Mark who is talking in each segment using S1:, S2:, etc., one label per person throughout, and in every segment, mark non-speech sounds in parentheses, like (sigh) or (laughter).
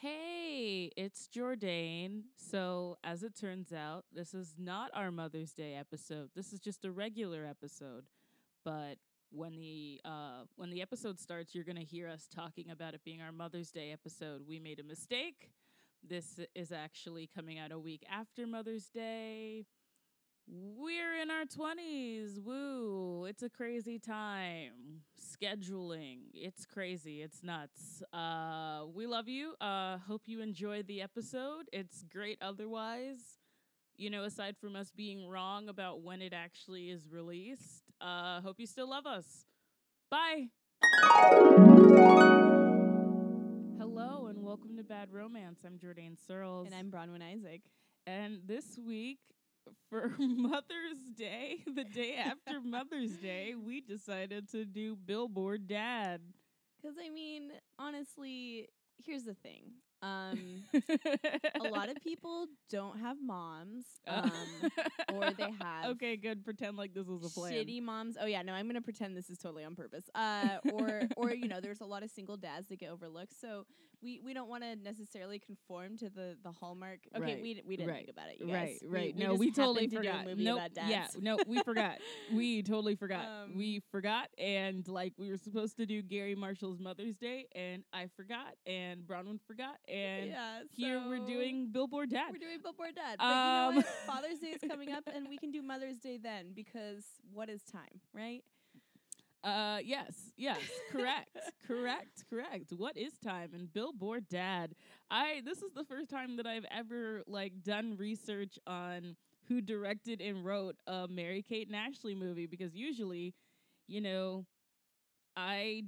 S1: Hey, it's Jordan. So, as it turns out, this is not our Mother's Day episode. This is just a regular episode. But when the uh when the episode starts, you're to hear us talking about it being our Mother's Day episode. We made a mistake. This is actually coming out a week after Mother's Day. We're in our 20s. Woo. It's a crazy time. Scheduling. It's crazy. It's nuts. Uh we love you. Uh hope you enjoy the episode. It's great otherwise. You know, aside from us being wrong about when it actually is released. Uh hope you still love us. Bye. Hello and welcome to Bad Romance. I'm Jordan Searles.
S2: And I'm Bronwyn Isaac.
S1: And this week, for (laughs) Mother's Day, the day after Mother's Day, we decided to do Billboard Dad.
S2: Because, I mean, honestly, here's the thing. Um, (laughs) a lot of people don't have moms, um, or they (laughs) have
S1: okay, good. Pretend like this was a plan.
S2: shitty moms. Oh yeah, no, I'm gonna pretend this is totally on purpose. Uh, or or you know, there's a lot of single dads that get overlooked. So we we don't want to necessarily conform to the the hallmark. Okay,
S1: Right,
S2: we we didn't
S1: right,
S2: think about it. You
S1: Right,
S2: guys.
S1: right.
S2: We,
S1: no, we totally
S2: to
S1: forgot. Nope. Yeah, no, we forgot. (laughs) we totally forgot.
S2: Um,
S1: we forgot, and like we were supposed to do Garry Marshall's Mother's Day, and I forgot, and Bronwyn forgot, and
S2: yeah,
S1: here we're doing Billboard Dad.
S2: We're doing Billboard Dad. But you know
S1: Um,
S2: what? Father's Day is (laughs) coming up, and we can do Mother's Day then because what is time, right?
S1: Uh, yes, yes, correct, correct, correct. What is time? And Billboard Dad. I this is the first time that I've ever like done research on who directed and wrote a Mary Kate and Ashley movie because usually, you know, I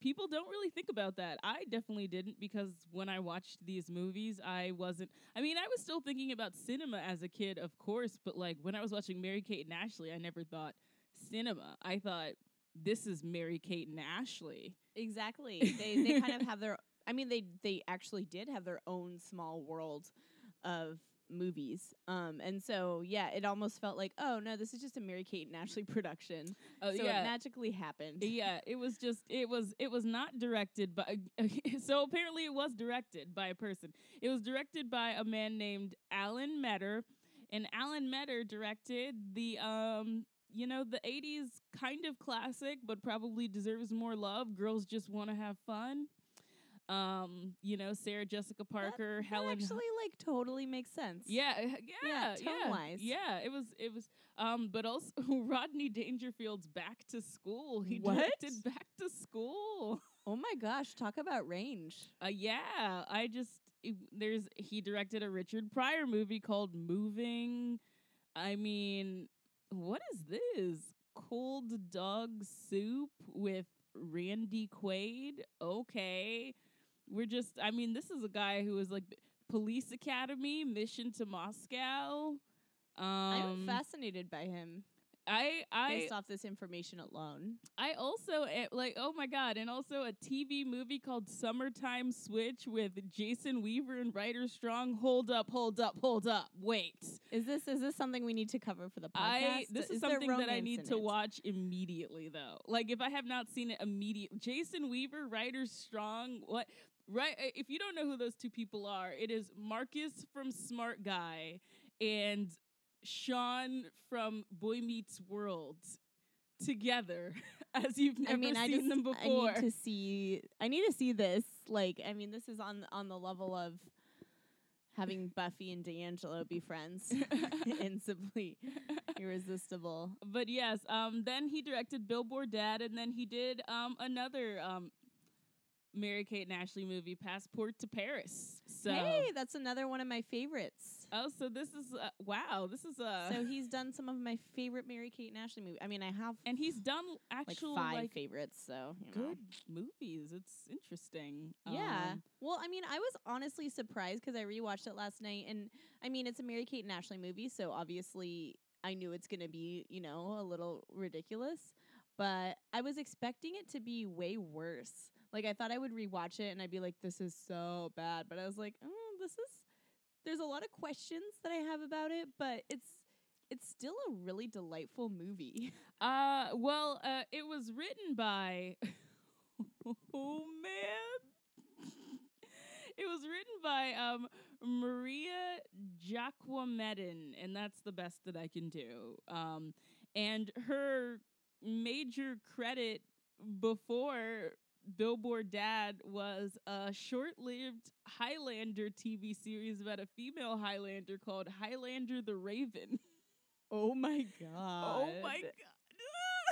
S1: people don't really think about that. I definitely didn't because when I watched these movies, I wasn't. I mean, I was still thinking about cinema as a kid, of course, but like when I was watching Mary Kate and Ashley, I never thought cinema. I thought this is Mary Kate and Ashley.
S2: Exactly. they they kind of have their. I mean, they they actually did have their own small world of movies. Um, and so yeah, it almost felt like, oh no, this is just a Mary Kate and Ashley production.
S1: Oh
S2: so
S1: yeah.
S2: it magically happened.
S1: yeah, it was just it was it was not directed by (laughs) so apparently it was directed by a person. It was directed by a man named Alan Metter, and Alan Metter directed the um you know the 80s kind of classic but probably deserves more love. Girls just want to have fun. Um, you know, Sarah Jessica Parker,
S2: that
S1: Helen
S2: actually like totally makes sense.
S1: Yeah, uh, yeah, yeah,
S2: tone-wise.
S1: Yeah, it was, it was. Um, but also (laughs) Rodney Dangerfield's Back to School. He
S2: What?
S1: directed Back to School. (laughs)
S2: Oh my gosh, talk about range.
S1: Uh, yeah, I just it, there's he directed a Richard Pryor movie called Moving. I mean, what is this? Cold dog soup with Randy Quaid. Okay, we're just. I mean, this is a guy who was like Police Academy, Mission to Moscow. Um,
S2: I'm fascinated by him
S1: I I
S2: based off this information alone.
S1: I also eh, like oh my god, and also a TV movie called Summertime Switch with Jason Weaver and Ryder Strong. Hold up, hold up, hold up. Wait.
S2: Is this is this something we need to cover for the podcast?
S1: I this is,
S2: there
S1: something that I need to
S2: it?
S1: watch immediately though. Like if I have not seen it immediate Jason Weaver, Ryder Strong, what right eh, if you don't know who those two people are, it is Marcus from Smart Guy and Sean from Boy Meets World together (laughs) as you've never
S2: I mean,
S1: seen
S2: I just
S1: them before.
S2: I need to see. I need to see this. Like, I mean, this is on on the level of having Buffy and D'Angelo be friends (laughs) (laughs) in simply irresistible.
S1: but yes, um, then he directed Billboard Dad, and then he did um another um Mary Kate and Ashley movie, Passport to Paris. So
S2: Hey, that's another one of my favorites.
S1: oh, so this is uh, wow, this is uh,
S2: so he's done some of my favorite Mary Kate and Ashley movies. I mean, I have
S1: and he's done
S2: like
S1: actual
S2: five
S1: like,
S2: favorites. So you know.
S1: good movies. It's interesting.
S2: Yeah.
S1: Um,
S2: well, I mean, I was honestly surprised because I rewatched it last night, and I mean, it's a Mary Kate and Ashley movie, so obviously I knew it's gonna be, you know, a little ridiculous. But I was expecting it to be way worse. Like I thought I would rewatch it and I'd be like, "This is so bad," but I was like, "Oh, this is." There's a lot of questions that I have about it, but it's it's still a really delightful movie. (laughs)
S1: Uh, well, uh, it was written by. (laughs) oh man, it was written by um Maria Jacquemetton, and that's the best that I can do. Um, and her major credit before Billboard Dad was a short-lived Highlander TV series about a female Highlander called Highlander the Raven.
S2: Oh my god. (laughs)
S1: Oh my god.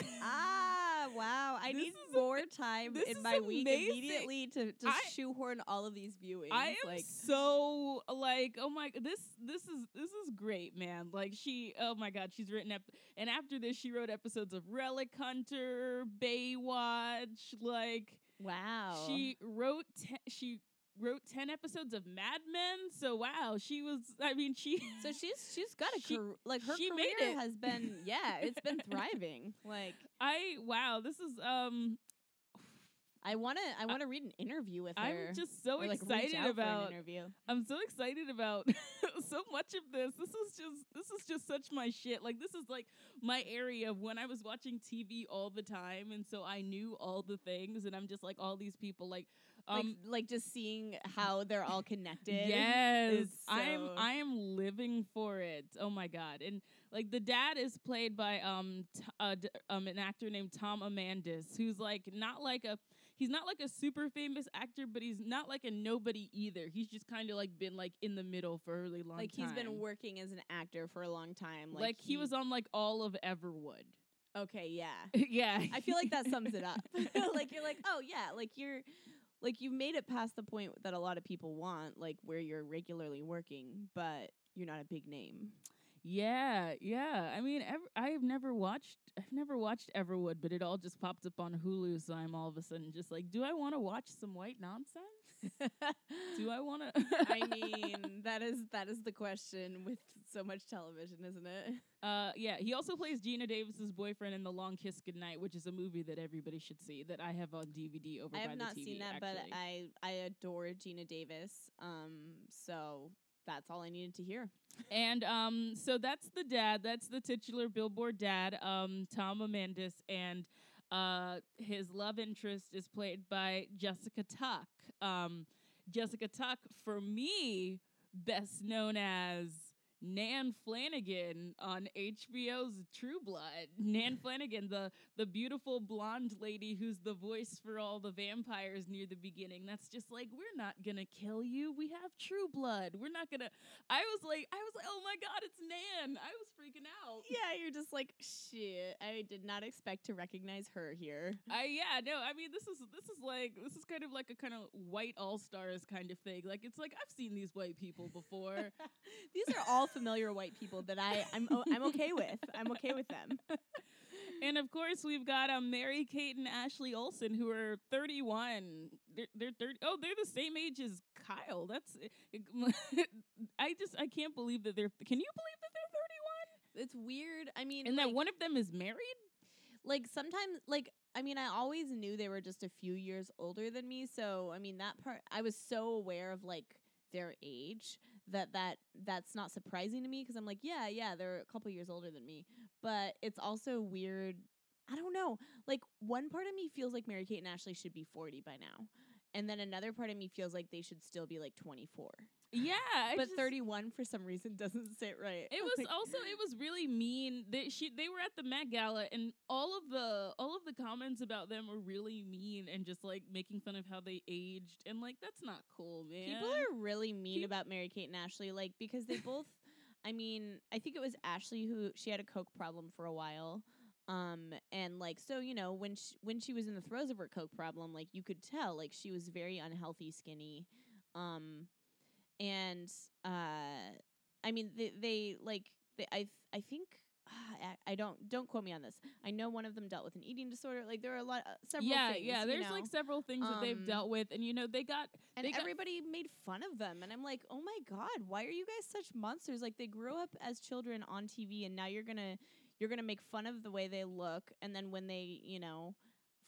S1: (laughs)
S2: Ah, wow. I
S1: This
S2: need more time in my week
S1: amazing.
S2: immediately to, to
S1: I-
S2: shoehorn all of these viewings.
S1: I am
S2: like
S1: so like oh my this this is this is great man like she oh my god she's written up and after this she wrote episodes of Relic Hunter Baywatch like
S2: wow.
S1: she wrote te- she wrote 10 episodes of Mad Men so wow she was I mean she (laughs)
S2: so she's she's got a
S1: She-
S2: career like her
S1: she
S2: career
S1: made it.
S2: has been yeah, (laughs) it's been thriving. Like
S1: I wow this is um
S2: I wanna I wanna read an interview with her.
S1: I'm just so
S2: or, like,
S1: excited about
S2: interview.
S1: I'm so excited about (laughs) so much of this. This is just this is just such my shit. Like this is like my area of when I was watching TV all the time and so I knew all the things and I'm just like all these people like um
S2: like like just seeing how they're all connected.
S1: Yes,
S2: is
S1: I'm I am living for it. Oh my god! And like the dad is played by um t- uh, d- um an actor named Tom Amandes, who's like not like a he's not like a super famous actor, but he's not like a nobody either. He's just kind of like been like in the middle for a really long
S2: like
S1: time.
S2: he's been working as an actor for a long time.
S1: like,
S2: Like,
S1: he, was on like all of Everwood.
S2: okay, yeah. (laughs)
S1: yeah,
S2: I feel like that sums it up. (laughs) (laughs) like you're like, oh yeah, like you're like you've made it past the point that a lot of people want, like where you're regularly working, but you're not a big name.
S1: Yeah, yeah. I mean, I've never watched I've never watched Everwood, but it all just popped up on Hulu, so I'm all of a sudden just like, do I want to watch some white nonsense? Do I want to? (laughs)
S2: I (laughs) mean, that is that is the question with so much television, isn't it? (laughs)
S1: uh, yeah. He also plays Geena Davis's boyfriend in The Long Kiss Goodnight, which is a movie that everybody should see that I have on DVD over
S2: I have not
S1: TV,
S2: seen that,
S1: actually.
S2: but I I adore Geena Davis. Um, so that's all I needed to hear.
S1: And um, so that's the dad. That's the titular Billboard dad, um, Tom Amandes, and uh, his love interest is played by Jessica Tuck. Um, Jessica Tuck, for me, best known as Nan Flanagan on HBO's True Blood. Nan (laughs) Flanagan, the the beautiful blonde lady who's the voice for all the vampires near the beginning. That's just like we're not gonna kill you. We have True Blood. We're not gonna. I was like, I was like, oh my god, it's Nan. I was freaking out.
S2: Yeah, you're just like shit. I did not expect to recognize her here.
S1: I yeah no I mean this is this is like this is kind of like a kind of white all stars kind of thing like it's like I've seen these white people before (laughs)
S2: These are all familiar white people that I I'm o- I'm okay with. I'm okay with them. (laughs)
S1: and of course we've got um Mary Kate and Ashley Olsen who are 31 they're, they're 30 oh they're the same age as Kyle that's (laughs) I just I can't believe that they're can you believe that they're 31?
S2: It's weird. I mean,
S1: and
S2: like,
S1: that one of them is married
S2: like sometimes like I mean, I always knew they were just a few years older than me, so I mean that part I was so aware of like their age that that that's not surprising to me because I'm like, yeah, yeah, they're a couple years older than me. But it's also weird. I don't know. Like one part of me feels like Mary Kate and Ashley should be 40 by now. And then another part of me feels like they should still be like 24.
S1: Yeah I
S2: but
S1: just-
S2: 31 for some reason doesn't sit right.
S1: It (laughs) was also it was really mean. They she they were at the Met Gala and all of the all of the comments about them were really mean and just like making fun of how they aged and like that's not cool, man.
S2: People are really mean about Mary Kate and Ashley, like because they both. (laughs) I mean, I think it was Ashley who she had a coke problem for a while, um, and like so you know when she, when she was in the throes of her coke problem, like you could tell like she was very unhealthy, skinny, um, and uh, I mean they they like they, I th- I think. (sighs) I- I don't don't quote me on this. I know one of them dealt with an eating disorder. Like there are a lot, uh, several
S1: yeah,
S2: things.
S1: yeah. There's
S2: know?
S1: like several things that they've
S2: Um,
S1: dealt with, and you know they got
S2: and
S1: they got-
S2: everybody made fun of them and i'm like oh my god why are you guys such monsters like they grew up as children on tv and now you're gonna you're gonna make fun of the way they look and then when they you know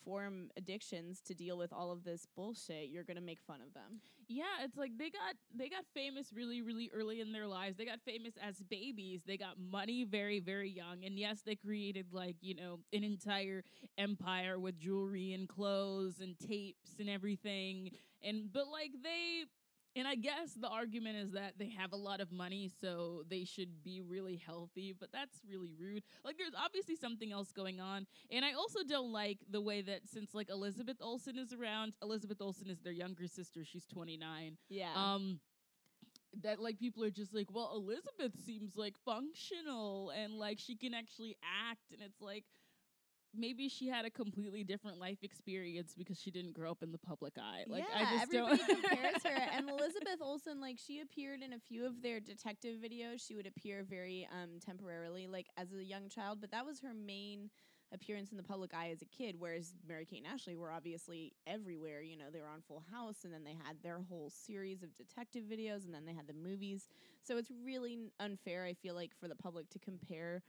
S2: form addictions to deal with all of this bullshit you're gonna make fun of them
S1: Yeah, it's like they got they got famous really really early in their lives. They got famous as babies. They got money very very young. And yes, they created like, you know, an entire empire with jewelry and clothes and tapes and everything. And but like they and I guess the argument is that they have a lot of money, so they should be really healthy, but that's really rude. Like, there's obviously something else going on. And I also don't like the way that since, like, Elizabeth Olsen is around, Elizabeth Olsen is their younger sister, she's 29.
S2: Yeah.
S1: Um, that like people are just like, well, Elizabeth seems like functional and like she can actually act, and it's like maybe she had a completely different life experience because she didn't grow up in the public eye. Like
S2: yeah,
S1: I just
S2: everybody
S1: don't
S2: compares her. And (laughs) Elizabeth Olsen, like she appeared in a few of their detective videos. She would appear very um temporarily, like as a young child, but that was her main appearance in the public eye as a kid. Whereas Mary Kate and Ashley were obviously everywhere. You know, they were on Full House, and then they had their whole series of detective videos, and then they had the movies. So it's really unfair, I feel like, for the public to compare.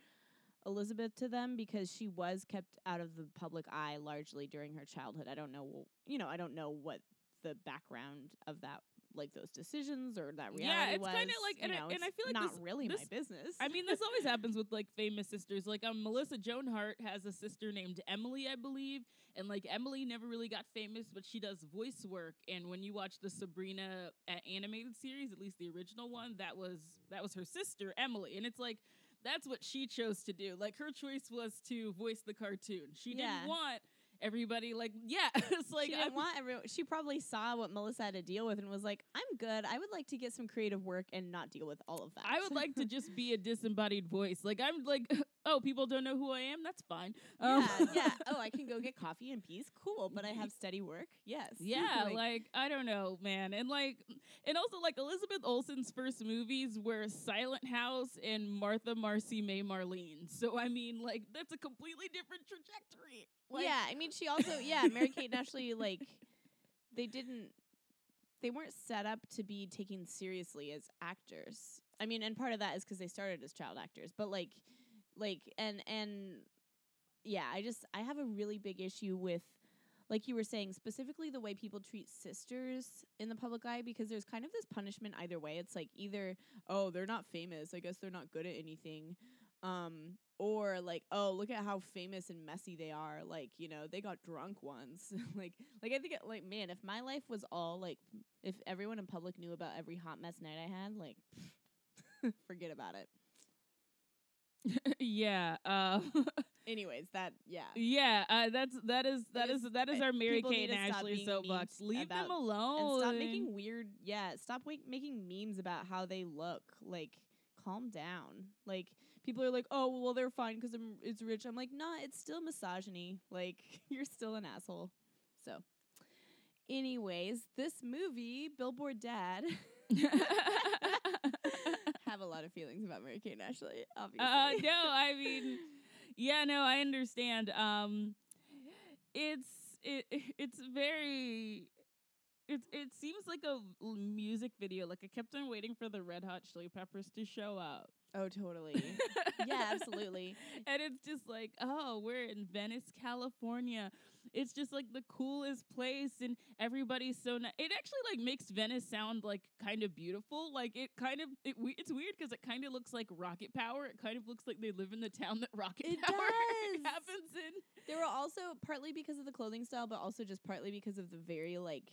S2: Elizabeth to them because she was kept out of the public eye largely during her childhood. I don't know, you know, I don't know what the background of that, like those decisions or that reality
S1: Yeah, it's kinda like-
S2: you
S1: and I- and I feel like
S2: not
S1: this-
S2: really
S1: this-
S2: my business.
S1: I mean, this (laughs) always happens with like famous sisters. Like um, Melissa Joan Hart has a sister named Emily, I believe, and like Emily never really got famous, but she does voice work. And when you watch the Sabrina uh, animated series, at least the original one, that was that was her sister Emily, and it's like that's what she chose to do. Like her choice was to voice the cartoon. She
S2: Yeah.
S1: didn't want everybody like (laughs) yeah. it's like
S2: she
S1: I'm-
S2: didn't want everyone. She probably saw what Melissa had to deal with and was like, "I'm good. I would like to get some creative work and not deal with all of that."
S1: I would like to just be a (laughs) disembodied voice. Like I'm like, (laughs) oh, people don't know who I am. That's fine. Um,
S2: yeah, yeah. (laughs) Oh, I can go get coffee and peace. Cool, but I have steady work. Yes.
S1: Yeah, (laughs) like, I don't know, man. And like and also like Elizabeth Olsen's first movies were Silent House and Martha Marcy May Marlene. So I mean like that's a completely different trajectory. Like,
S2: yeah, I mean, she also, yeah, Mary Kate and Ashley, (laughs) like, they didn't, they weren't set up to be taken seriously as actors. I mean, and part of that is because they started as child actors, but like, like, and, and, yeah, I just, I have a really big issue with, like you were saying, specifically the way people treat sisters in the public eye, because there's kind of this punishment either way. It's like either, oh, they're not famous. I guess they're not good at anything um or like oh look at how famous and messy they are like you know they got drunk once (laughs) like like i think it, like man if my life was all like if everyone in public knew about every hot mess night i had like (laughs) forget about it (laughs)
S1: yeah. Uh (laughs)
S2: anyways that yeah
S1: Yeah, uh, that's that is that
S2: Just,
S1: is that is our Mary Kate and Ashley soapbox. Leave them alone.
S2: and stop making weird yeah stop making memes about how they look like calm down like people are like oh well they're fine because it's rich i'm like nah it's still misogyny (laughs) like you're still an asshole so anyways this movie billboard dad have a lot of feelings about mary kate and ashley obviously
S1: Uh, no, (laughs) I mean, yeah, no, I understand. Um, it's it it's very. It, it seems like a music video. Like I kept on waiting for the Red Hot Chili Peppers to show up.
S2: oh totally (laughs) yeah absolutely
S1: and it's just like, oh, we're in Venice, California. It's just like the coolest place, and everybody's so nice. It actually like makes Venice sound like kind of beautiful. Like it kind of it, it's weird because it kind of looks like Rocket Power. It kind of looks like they live in the town that Rocket
S2: It
S1: Power (laughs)
S2: does.
S1: happens in.
S2: They were also partly because of the clothing style, but also just partly because of the very like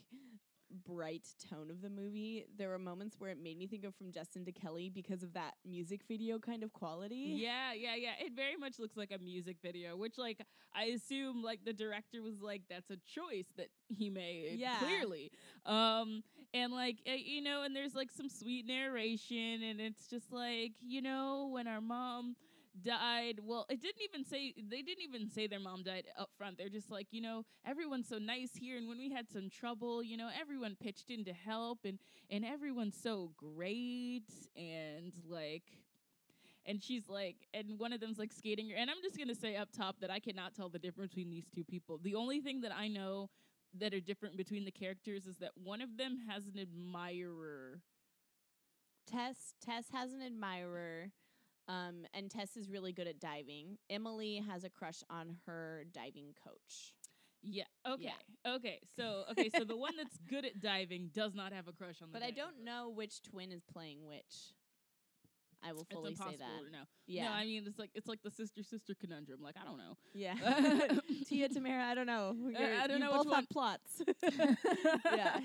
S2: bright tone of the movie. There were moments where it made me think of from Justin to Kelly because of that music video kind of quality.
S1: Yeah, yeah, yeah. It very much looks like a music video, which like I assume like the director was like that's a choice that he made
S2: Yeah.
S1: clearly. Um and like uh, you know and there's like some sweet narration and it's just like, you know, when our mom died. Well it didn't even say they didn't even say their mom died up front. They're just like you know everyone's so nice here. And when we had some trouble you know everyone pitched in to help. And and everyone's so great. And like and she's like and one of them's like skating. And i'm just gonna say up top that i cannot tell the difference between these two people. The only thing that i know that are different between the characters is that one of them has an admirer.
S2: Tess Tess has an admirer. Um, and Tess is really good at diving. Emily has a crush on her diving coach.
S1: yeah okay okay so okay so the one that's good at diving does not have a crush on the
S2: But I don't
S1: coach.
S2: know which twin is playing which. I will fully say that.
S1: know
S2: Yeah.
S1: no i mean it's like it's like the sister sister conundrum like i don't know
S2: Yeah. (laughs) Tia Tamara, I don't know. You're-
S1: I don't
S2: you
S1: know
S2: both
S1: which
S2: have plots. (laughs) (laughs) yeah.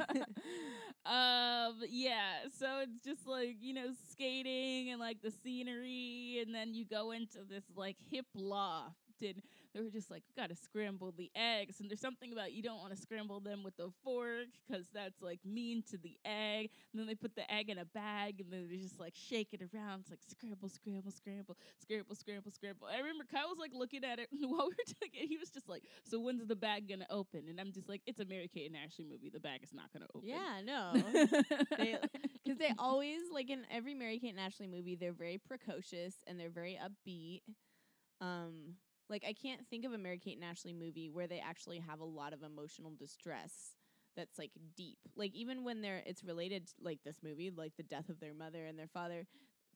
S1: Um yeah, so it's just like you know skating and like the scenery, and then you go into this like hip loft, and they were just like, we gotta scramble the eggs. And there's something about you don't want to scramble them with a fork because that's like mean to the egg. And then they put the egg in a bag and then they just like shake it around. It's like scramble, scramble, scramble, scramble, scramble, scramble. I remember Kyle was like looking at it (laughs) while we were doing it. He was just like, so when's the bag gonna open? And I'm just like, it's a Mary Kate and Ashley movie. The bag is not gonna open.
S2: Yeah, no. (laughs) Because they always, like in every Mary Kate and Ashley movie, they're very precocious and they're very upbeat. Um, like I can't think of a Mary Kate and Ashley movie where they actually have a lot of emotional distress that's like deep. Like even when they're it's related to, like this movie, like the death of their mother and their father,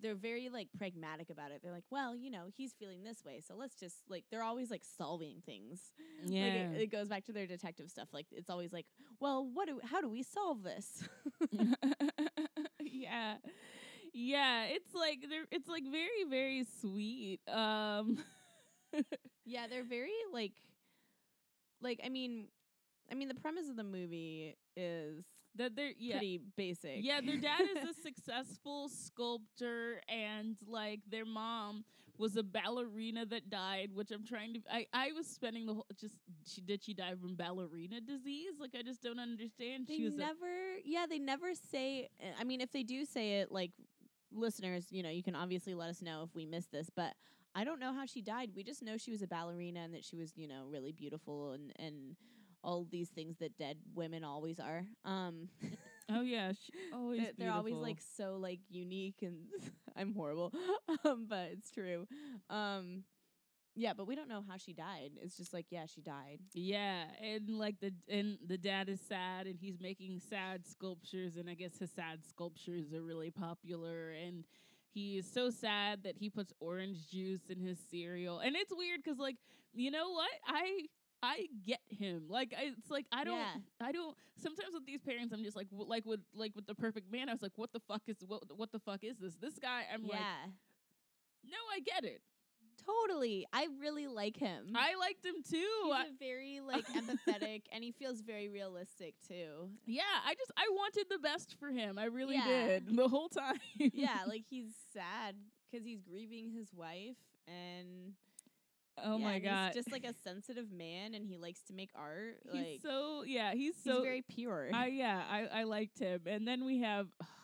S2: they're very like pragmatic about it. They're like, well, you know, he's feeling this way, so let's just like they're always like solving things.
S1: yeah.
S2: Like it, it goes back to their detective stuff. Like it's always like, well, what do how do we solve this? (laughs) (laughs)
S1: yeah. Yeah, it's like they're it's like very very sweet. Um (laughs) (laughs)
S2: yeah, they're very like like I mean I mean the premise of the movie is
S1: that they're yeah.
S2: pretty basic.
S1: Yeah, their dad is a (laughs) successful sculptor and like their mom was a ballerina that died, which I'm trying to I I was spending the whole just she did she die from ballerina disease? Like I just don't understand.
S2: They
S1: she was a-
S2: never yeah, they never say I mean if they do say it like listeners, you know, you can obviously let us know if we missed this, but I don't know how she died. We just know she was a ballerina and that she was, you know, really beautiful and and all these things that dead women always are. Um (laughs)
S1: Oh yeah, she (laughs) always
S2: they're, they're always like so like unique and (laughs) I'm horrible. um but it's true. Um yeah, but we don't know how she died. It's just like yeah, she died.
S1: Yeah, and like the and the dad is sad, and he's making sad sculptures, and I guess his sad sculptures are really popular, and he is so sad that he puts orange juice in his cereal, and it's weird because like you know what I. I get him. Like I, it's like I don't.
S2: Yeah.
S1: I don't. Sometimes with these parents, I'm just like, w- like with like with the perfect man. I was like, what the fuck is what? What the fuck is this? This guy. I'm
S2: yeah.
S1: like, no, I get it.
S2: Totally. I really like him.
S1: I liked him too.
S2: He's
S1: I-
S2: a very like (laughs) empathetic and he feels very realistic too.
S1: Yeah, I just I wanted the best for him. I really
S2: Yeah.
S1: did (laughs) the whole time.
S2: yeah, (laughs) like he's sad because he's grieving his wife and
S1: oh
S2: yeah,
S1: my
S2: and
S1: god,
S2: he's just like a sensitive man and he likes to make art.
S1: he's
S2: like
S1: so yeah, he's
S2: he's
S1: so
S2: very pure.
S1: I yeah, I I liked him. And then we have. (sighs) (sighs)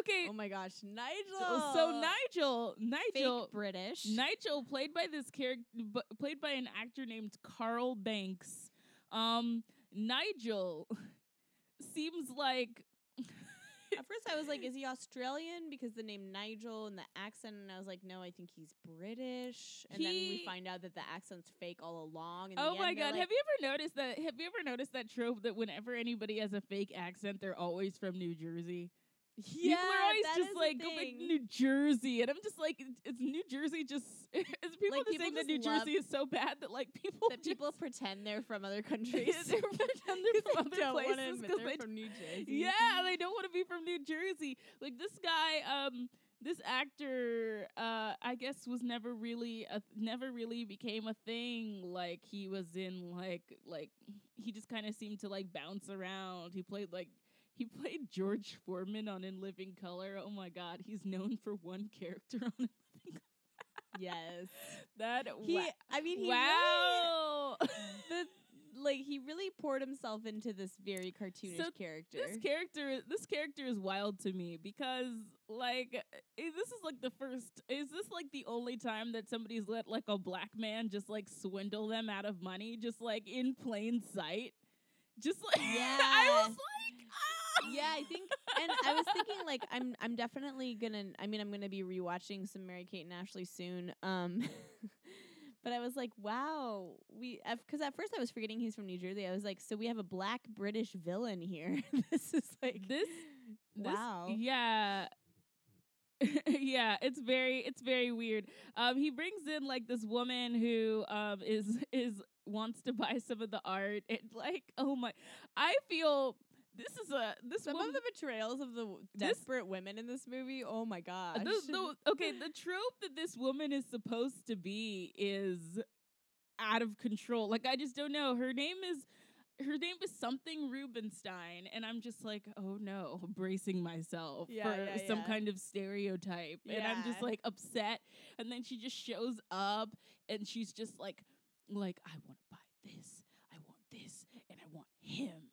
S1: Okay,
S2: oh my gosh, Nigel.
S1: so, so Nigel, Nigel,
S2: fake British.
S1: Nigel played by this character, played by an actor named Carl Banks. Um, Nigel (laughs) seems like
S2: At first, I was like, "Is he Australian?" Because the name Nigel and the accent, and I was like, "No, I think he's British." And then we find out that the accent's fake all along.
S1: Oh my god! have you ever noticed that? Have you ever noticed that trope that whenever anybody has a fake accent, they're always from New Jersey?
S2: Yeah,
S1: People are always
S2: that
S1: just
S2: is a
S1: like go back
S2: thing.
S1: New Jersey, and I'm just like, is New Jersey just? (laughs) Is people
S2: Like,
S1: just
S2: people
S1: saying that
S2: just
S1: New
S2: love
S1: Jersey is so bad that like people
S2: that (laughs) people
S1: just-
S2: pretend they're from other (laughs) countries.
S1: they pretend they're from other
S2: don't wanna
S1: places
S2: admit
S1: 'cause
S2: they're
S1: they
S2: from New Jersey.
S1: Yeah, they don't want to be from New Jersey. Like this guy, um, this actor, uh, I guess was never really, a, never really became a thing. Like he was in like, like he just kind of seemed to like bounce around. He played like. He played George Foreman on In Living Color. Oh my God, he's known for one character on In Living
S2: yes. (laughs)
S1: That
S2: He,
S1: wa-
S2: I mean, he
S1: wow.
S2: really, (laughs) the like he really poured himself into this very cartoonish
S1: So
S2: character.
S1: this character this character is wild to me because like this is like the first is this like the only time that somebody's let like a black man just like swindle them out of money just like in plain sight just like (laughs) i was like!
S2: Yeah, I think, and I was thinking like I'm I'm definitely gonna. I mean, I'm gonna be rewatching some Mary Kate and Ashley soon. Um, (laughs) but I was like, wow, we because at first I was forgetting he's from New Jersey. I was like, so we have a black British villain here. (laughs) this is like
S1: this this-
S2: wow.
S1: yeah (laughs) yeah it's very it's very weird um he brings in like this woman who um is is wants to buy some of the art and like oh my i feel this is a this
S2: Some
S1: woman,
S2: of the betrayals of the
S1: This-
S2: desperate women in this movie. Oh my gosh.
S1: the, the, okay the trope that this woman is supposed to be is out of control like i just don't know her name is her name is something Rubenstein, and I'm just like, oh no, bracing myself
S2: Yeah,
S1: for
S2: yeah,
S1: some
S2: yeah.
S1: kind of stereotype, and I'm just like upset. And then she just shows up, and she's just like, like I want to buy this, I want this, and I want him.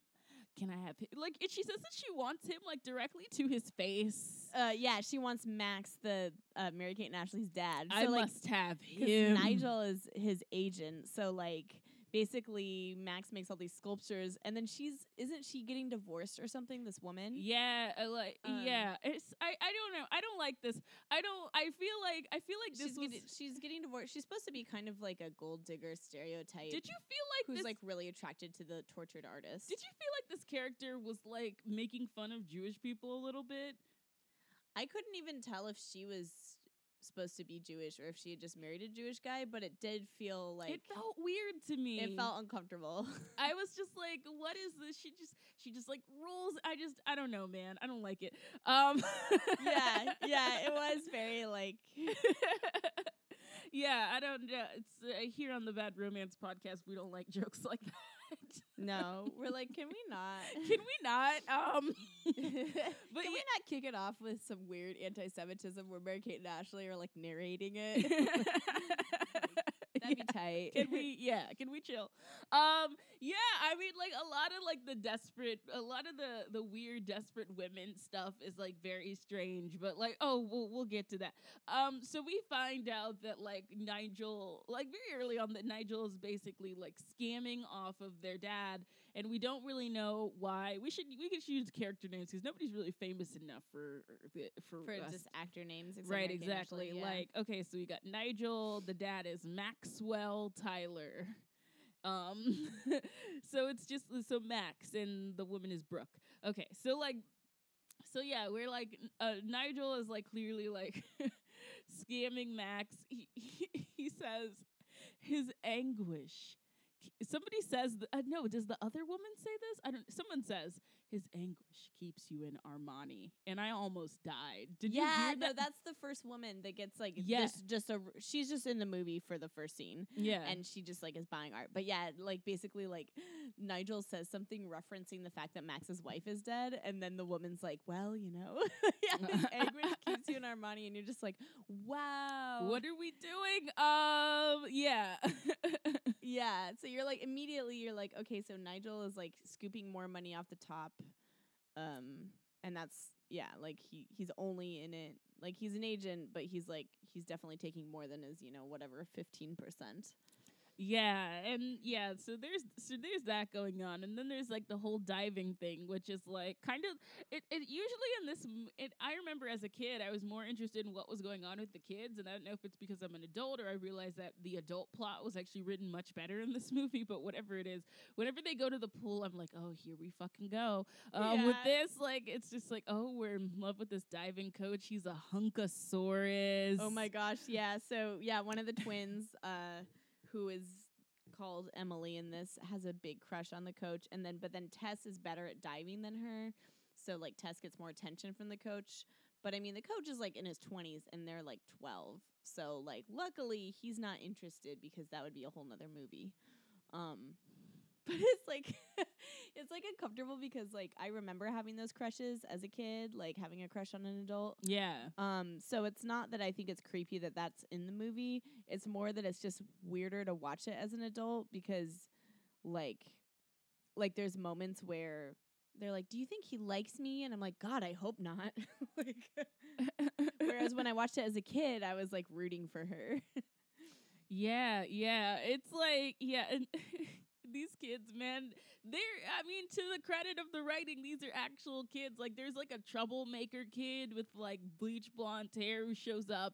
S1: Can I have him? Like, she says that she wants him like directly to his face.
S2: Uh, yeah, she wants Max, the uh, Mary Kate and Ashley's dad. So
S1: I
S2: like,
S1: must have him.
S2: Nigel is his agent, so like basically Max makes all these sculptures, and then she's isn't she getting divorced or something? This woman.
S1: Yeah, I like
S2: Um,
S1: yeah. It's I I don't know. I don't like this. I don't. I feel like I feel like this
S2: she's,
S1: was.
S2: getting, she's getting divorced. She's supposed to be kind of like a gold digger stereotype.
S1: did you feel like
S2: who's
S1: this?
S2: like really attracted to the tortured artist?
S1: did you feel like this character was like making fun of Jewish people a little bit?
S2: I couldn't even tell if she was supposed to be Jewish or if she had just married a Jewish guy, but it did feel like
S1: it felt weird to me.
S2: it felt uncomfortable. (laughs)
S1: I was just like, what is this? She just she just like rolls. I just I don't know, man. I don't like it. Um (laughs)
S2: yeah, yeah, it (laughs) was very like
S1: yeah, I don't know. It's uh, here on the Bad Romance podcast. We don't like jokes like that. (laughs)
S2: no. We're like, can we not? (laughs)
S1: Can we not? Um, (laughs)
S2: but can we not kick it off with some weird anti-Semitism where Mary Kate and Ashley are like narrating it? That'd be tight.
S1: can we? (laughs) Yeah, can we chill? Um, yeah. I mean, like a lot of like the desperate, a lot of the the weird desperate women stuff is like very strange. But like, oh, we'll we'll get to that. Um, so we find out that like Nigel, like very early on, that Nigel is basically like scamming off of their dad, and we don't really know why. We should we could use character names because nobody's really famous enough for the for,
S2: for
S1: us
S2: just actor names?
S1: right
S2: Mary Kate and
S1: exactly
S2: yeah.
S1: like okay so we got nigel the dad is maxwell tyler (laughs) um (laughs) so it's just so max and the woman is brooke okay so like so yeah we're like uh, nigel is like clearly like (laughs) scamming max he, he, he says his anguish somebody says uh, no does the other woman say this? I don't someone says his anguish keeps you in armani and i almost died did you
S2: yeah,
S1: hear
S2: no,
S1: that
S2: that's the first woman that gets like
S1: Yeah.
S2: just just a. She's just in the movie for the first scene,
S1: yeah
S2: and she just like is buying art. But yeah, like basically like (gasps) Nigel says something referencing the fact that Max's wife is dead, and then the woman's like, "Well, you know, (laughs) yeah, (laughs) anguish keeps you in Armani," and you're just like, "Wow,
S1: What are we doing? Um, yeah. (laughs)
S2: Yeah. So you're like immediately you're like, okay, so Nigel is like scooping more money off the top. Um and that's yeah, like he he's only in it like he's an agent, but he's like he's definitely taking more than his, you know, whatever, fifteen percent.
S1: Yeah, and yeah, so there's so there's that going on, and then there's like the whole diving thing, which is like kind of it. It usually in this, it, I remember as a kid, I was more interested in what was going on with the kids, and I don't know if it's because I'm an adult or I realized that the adult plot was actually written much better in this (laughs) movie. But whatever it is, whenever they go to the pool, I'm like, oh, here we fucking go. Um, With this, like, it's just like, oh, we're in love with this diving coach. He's a hunkosaurus.
S2: Oh my gosh, yeah. So yeah, one of the twins, uh, who is called Emily in this, has a big crush on the coach, and then but then Tess is better at diving than her, so like Tess gets more attention from the coach. But I mean, the coach is like in his twenties, and they're like twelve. So like, luckily he's not interested because that would be a whole nother movie. Um, (laughs) but it's like (laughs) it's like uncomfortable because like I remember having those crushes as a kid, like having a crush on an adult.
S1: Yeah.
S2: Um, so it's not that I think it's creepy that that's in the movie. It's more that it's just weirder to watch it as an adult because, like, like there's moments where they're like, "Do you think he likes me?" And I'm like, "God, I hope not." (laughs) like, (laughs) whereas when I watched it as a kid, I was like rooting for her.
S1: Yeah, yeah. It's like, yeah, and (laughs) these kids, man, they're I mean, to the credit of the writing, these are actual kids. Like there's like a troublemaker kid with like bleach blonde hair who shows up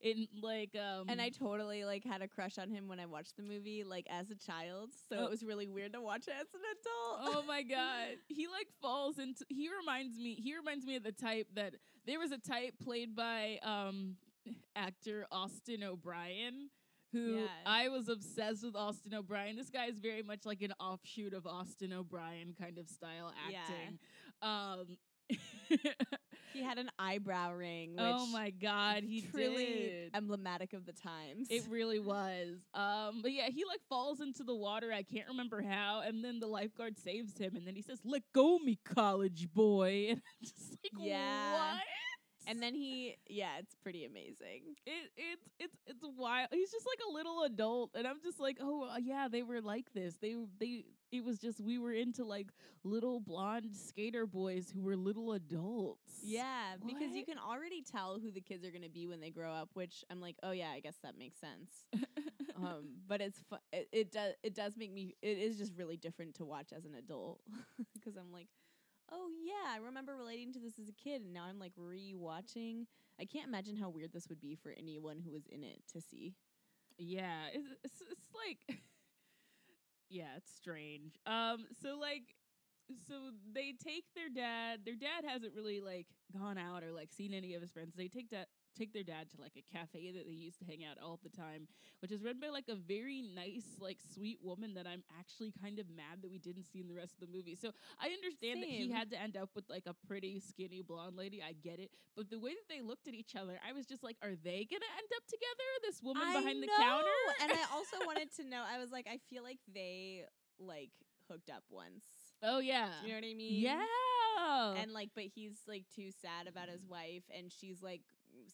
S1: in like um
S2: and I totally like had a crush on him when I watched the movie, like as a child. So
S1: Oh.
S2: it was really weird to watch it as an adult.
S1: Oh my (laughs) god. He like falls into he reminds me he reminds me of the type that there was a type played by um actor Austin O'Brien who
S2: Yeah.
S1: I was obsessed with Austin O'Brien. This guy is very much like an offshoot of Austin O'Brien kind of style
S2: Yeah.
S1: acting. Um
S2: He had an eyebrow ring. Which
S1: oh my god, he
S2: truly
S1: did.
S2: emblematic of the times.
S1: It (laughs) really was. Um, but yeah, he like falls into the water. I can't remember how, and then the lifeguard saves him, and then he says, "Let go, me college boy." (laughs) And I'm just like,
S2: Yeah.
S1: what?
S2: And then he, yeah, it's pretty amazing.
S1: it it's it's it's wild. He's just like a little adult, and I'm just like, oh uh, yeah, they were like this. They they it was just we were into like little blonde skater boys who were little adults.
S2: Yeah, because you can already tell who the kids are going to be when they grow up, which I'm like, oh yeah, I guess that makes sense. (laughs) um, but it's fu- it, it does it does make me it is just really different to watch as an adult (laughs) because I'm like, oh yeah, I remember relating to this as a kid, and now I'm like rewatching. I can't imagine how weird this would be for anyone who was in it to see.
S1: Yeah, it's it's, it's like (laughs) yeah, it's strange. Um so like so they take their dad. Their dad hasn't really like gone out or like seen any of his friends. They take that take their dad to like a cafe that they used to hang out all the time, which is run by like a very nice like sweet woman that I'm actually kind of mad that we didn't see in the rest of the movie. So I understand that he had to end up with like a pretty skinny blonde lady. I get it, but the way that they looked at each other, I was just like, are they gonna end up together? This woman
S2: I
S1: behind the counter,
S2: and I (laughs) also wanted to know. I was like, I feel like they like hooked up once.
S1: Oh yeah.
S2: You know what I mean?
S1: Yeah.
S2: and like but he's like too sad about his wife and she's like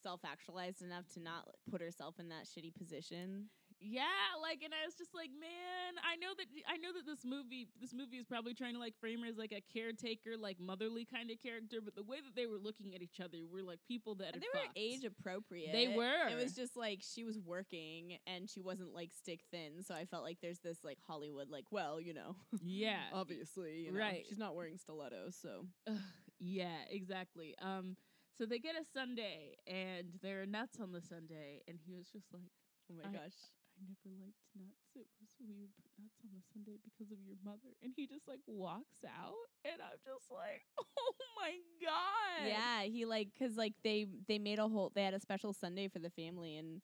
S2: self-actualized enough to not put herself in that shitty position
S1: yeah, like and I was just like, man, I know that I know that this movie this movie is probably trying to like frame her as like a caretaker, like motherly kind of character, but the way that they were looking at each other were like people that
S2: they were
S1: fucked.
S2: age appropriate
S1: They were.
S2: it was just like she was working and she wasn't like stick thin so i felt like there's this like hollywood like well you know
S1: Yeah. (laughs)
S2: obviously you know,
S1: Right.
S2: she's not wearing stilettos so
S1: Ugh, yeah, exactly. Um so they get a sundae and they're nuts on the sundae and he was just like
S2: oh my
S1: I-
S2: gosh
S1: I never liked nuts. It was we would put nuts on the sundae because of your mother. And he just like walks out and I'm just like, (laughs) Oh my god.
S2: Yeah, he like because like they they made a whole they had a special sundae for the family, and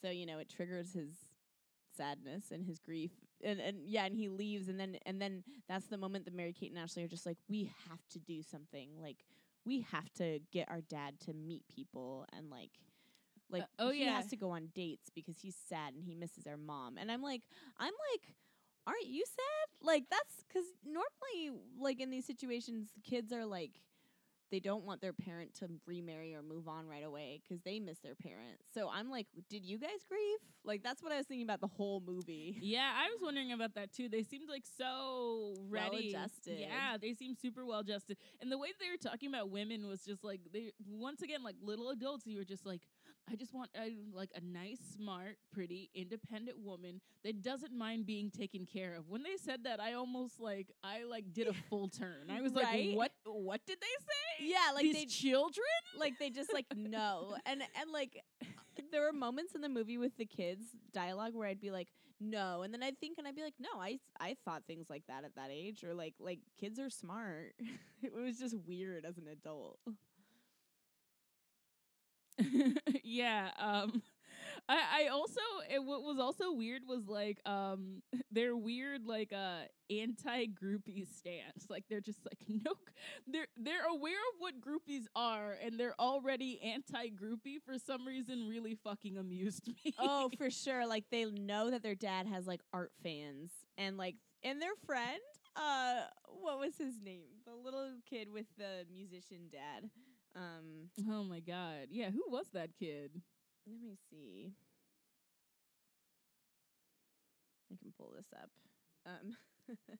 S2: so you know it triggers his sadness and his grief, and and yeah, and he leaves, and then and then that's the moment that Mary Kate and Ashley are just like, we have to do something, like we have to get our dad to meet people, and like. Like uh,
S1: oh,
S2: he
S1: yeah.
S2: has to go on dates because he's sad and he misses our mom. And I'm like, I'm like, aren't you sad? Like that's because normally, like in these situations, kids are like, they don't want their parent to remarry or move on right away because they miss their parent. So I'm like, did you guys grieve? Like that's what I was thinking about the whole movie. (laughs)
S1: Yeah, I was wondering about that too. They seemed like so ready.
S2: Well-adjusted.
S1: Yeah, they seemed super well adjusted. And the way they were talking about women was just like they once again like little adults. You were just like, I just want I, like a nice, smart, pretty, independent woman that doesn't mind being taken care of. When they said that, I almost like I like did a (laughs) full turn. I was
S2: Right?
S1: like, what? What did they say?
S2: Yeah, like
S1: These
S2: they
S1: children.
S2: like they just like (laughs) no and and like there were moments in the movie with the kids dialogue where I'd be like no and then I'd think and I'd be like no I I thought things like that at that age or like like kids are smart (laughs) it was just weird as an adult (laughs)
S1: yeah. Um, (laughs) I I also it, what was also weird was like um (laughs) their weird like uh anti groupie stance. Like they're just like no, they're they're aware of what groupies are and they're already anti groupie for some reason. Really fucking amused me.
S2: oh for sure like they know that their dad has like art fans and like and their friend uh what was his name the little kid with the musician dad um
S1: oh my god. Yeah. Who was that kid?
S2: Let me see. I can pull this up. Um, (laughs)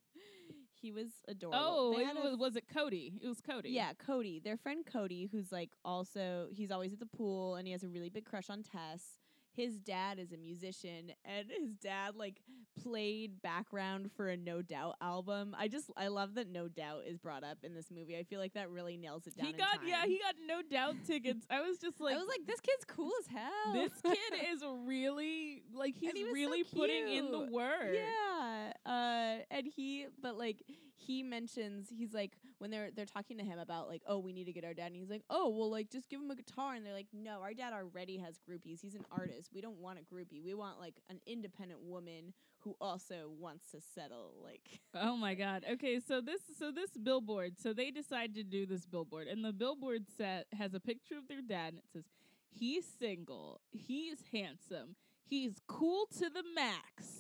S2: he was adorable.
S1: Oh, it was, was it Cody? It was Cody.
S2: yeah, Cody, their friend Cody, who's like also he's always at the pool and he has a really big crush on Tess. His dad is a musician and his dad like played background for a No Doubt album. I just I love that No Doubt is brought up in this movie. I feel like that really nails it down.
S1: He got yeah he got no doubt tickets. I was just (laughs) like
S2: I was like, this kid's cool as hell.
S1: this kid (laughs) is really like he's
S2: he was so
S1: really putting in the work.
S2: Yeah. Uh and he but like he mentions he's like when they're they're talking to him about like oh we need to get our dad and he's like oh well like just give him a guitar and they're like no our dad already has groupies he's an artist we don't want a groupie we want like an independent woman who also wants to settle like (laughs)
S1: Oh my god. Okay, so this so this billboard. So they decide to do this billboard and the billboard set has a picture of their dad and it says he's single, he's handsome, he's cool to the max.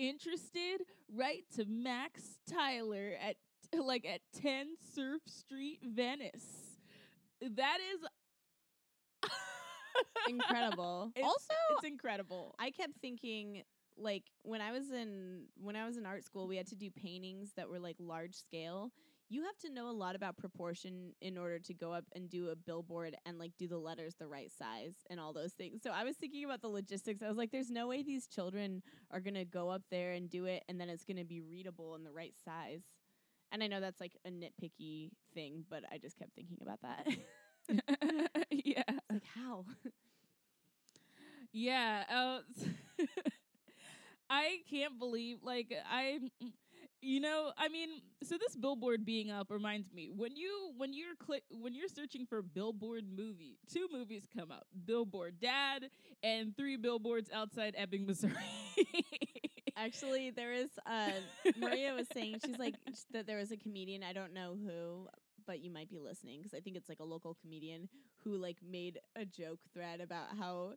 S1: Interested? Write to Max Tyler at like at 10 Surf Street, Venice. That is (laughs)
S2: incredible
S1: It's-
S2: also
S1: it's incredible.
S2: I kept thinking like when I was in when I was in art school we had to do paintings that were like large scale. You have to know a lot about proportion in order to go up and do a billboard and like do the letters the right size and all those things. So I was thinking about the logistics. I was like there's no way these children are going to go up there and do it and then it's going to be readable in the right size. And I know that's like a nitpicky thing, but I just kept thinking about that. (laughs)
S1: yeah. (laughs)
S2: like how?
S1: Yeah. Uh, (laughs) I can't believe, like, I, you know, I mean, so this billboard being up reminds me when you when you're click when you're searching for billboard movie, two movies come up: Billboard Dad and Three Billboards Outside Ebbing, Missouri. (laughs)
S2: Actually, there is uh Maria was saying she's like that there was a comedian I don't know who, but you might be listening because I think it's like a local comedian who like made a joke thread about how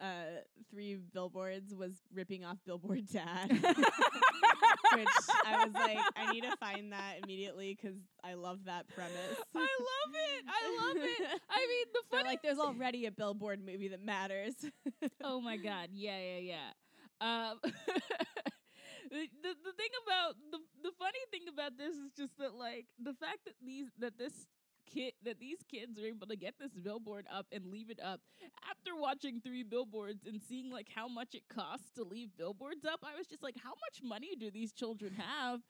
S2: uh three billboards was ripping off Billboard Dad. (laughs) Which I was like, I need to find that immediately because I love that premise.
S1: I love it. I love it. I mean, the (laughs)
S2: So
S1: funny
S2: like, there's already a Billboard movie that matters.
S1: oh my god yeah yeah yeah um (laughs) the the thing about the the funny thing about this is just that like the fact that these that this kid that these kids are able to get this billboard up and leave it up after watching three billboards and seeing like how much it costs to leave billboards up i was just like how much money do these children have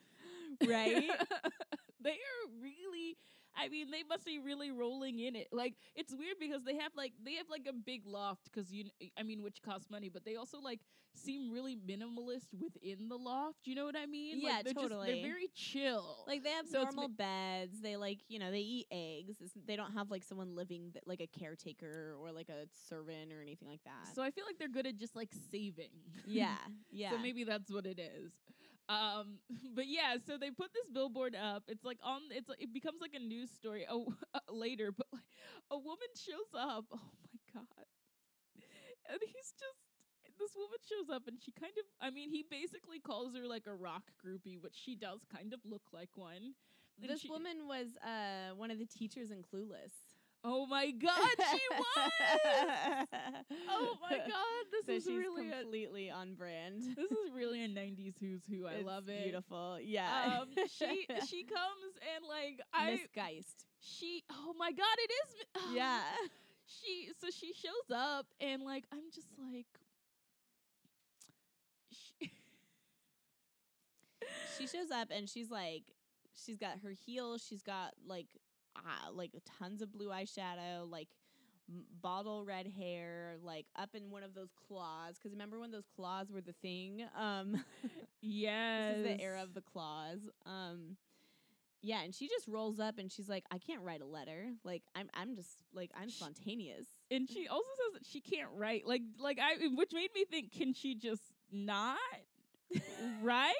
S1: (laughs)
S2: Right? (laughs)
S1: they are really I mean, they must be really rolling in it. Like, it's weird because they have like they have like a big loft because you, I mean, which costs money, but they also like seem really minimalist within the loft. You know what I mean?
S2: Yeah,
S1: like, they're Just,
S2: totally.
S1: they're very chill.
S2: Like they have
S1: So
S2: normal beds. They like you know they eat eggs. It's, they don't have like someone living th- like a caretaker or like a servant or anything like that.
S1: so I feel like they're good at just like saving.
S2: yeah, (laughs) yeah.
S1: So maybe that's what it is. Um, (laughs) but yeah, so they put this billboard up. It's like on. It's like, it becomes like a news story. Oh, (laughs) later, but like a woman shows up. Oh my god, and he's just. This woman shows up and she kind of. I mean, he basically calls her like a rock groupie, which she does kind of look like one. Then
S2: this
S1: she-
S2: woman was uh one of the teachers in Clueless.
S1: Oh my god, she was. Oh my (laughs) god, this
S2: so
S1: is
S2: she's
S1: really a,
S2: completely on brand.
S1: this is (laughs) really a '90s Who's Who. I
S2: It's
S1: love it.
S2: Beautiful. Yeah.
S1: Um, she (laughs) she comes and like I
S2: Miss Geist.
S1: she oh my god it is (sighs)
S2: Yeah.
S1: she so she shows up and like i'm just like she,
S2: she shows up and she's like she's got her heels she's got like uh, like tons of blue eyeshadow like m- bottle red hair like up in one of those claws because remember when those claws were the thing? Um
S1: yes (laughs)
S2: this is the era of the claws. Um yeah and she just rolls up and she's like i can't write a letter. Like i'm i'm just like i'm spontaneous.
S1: And she also says that she can't write like like i which made me think can she just not (laughs) right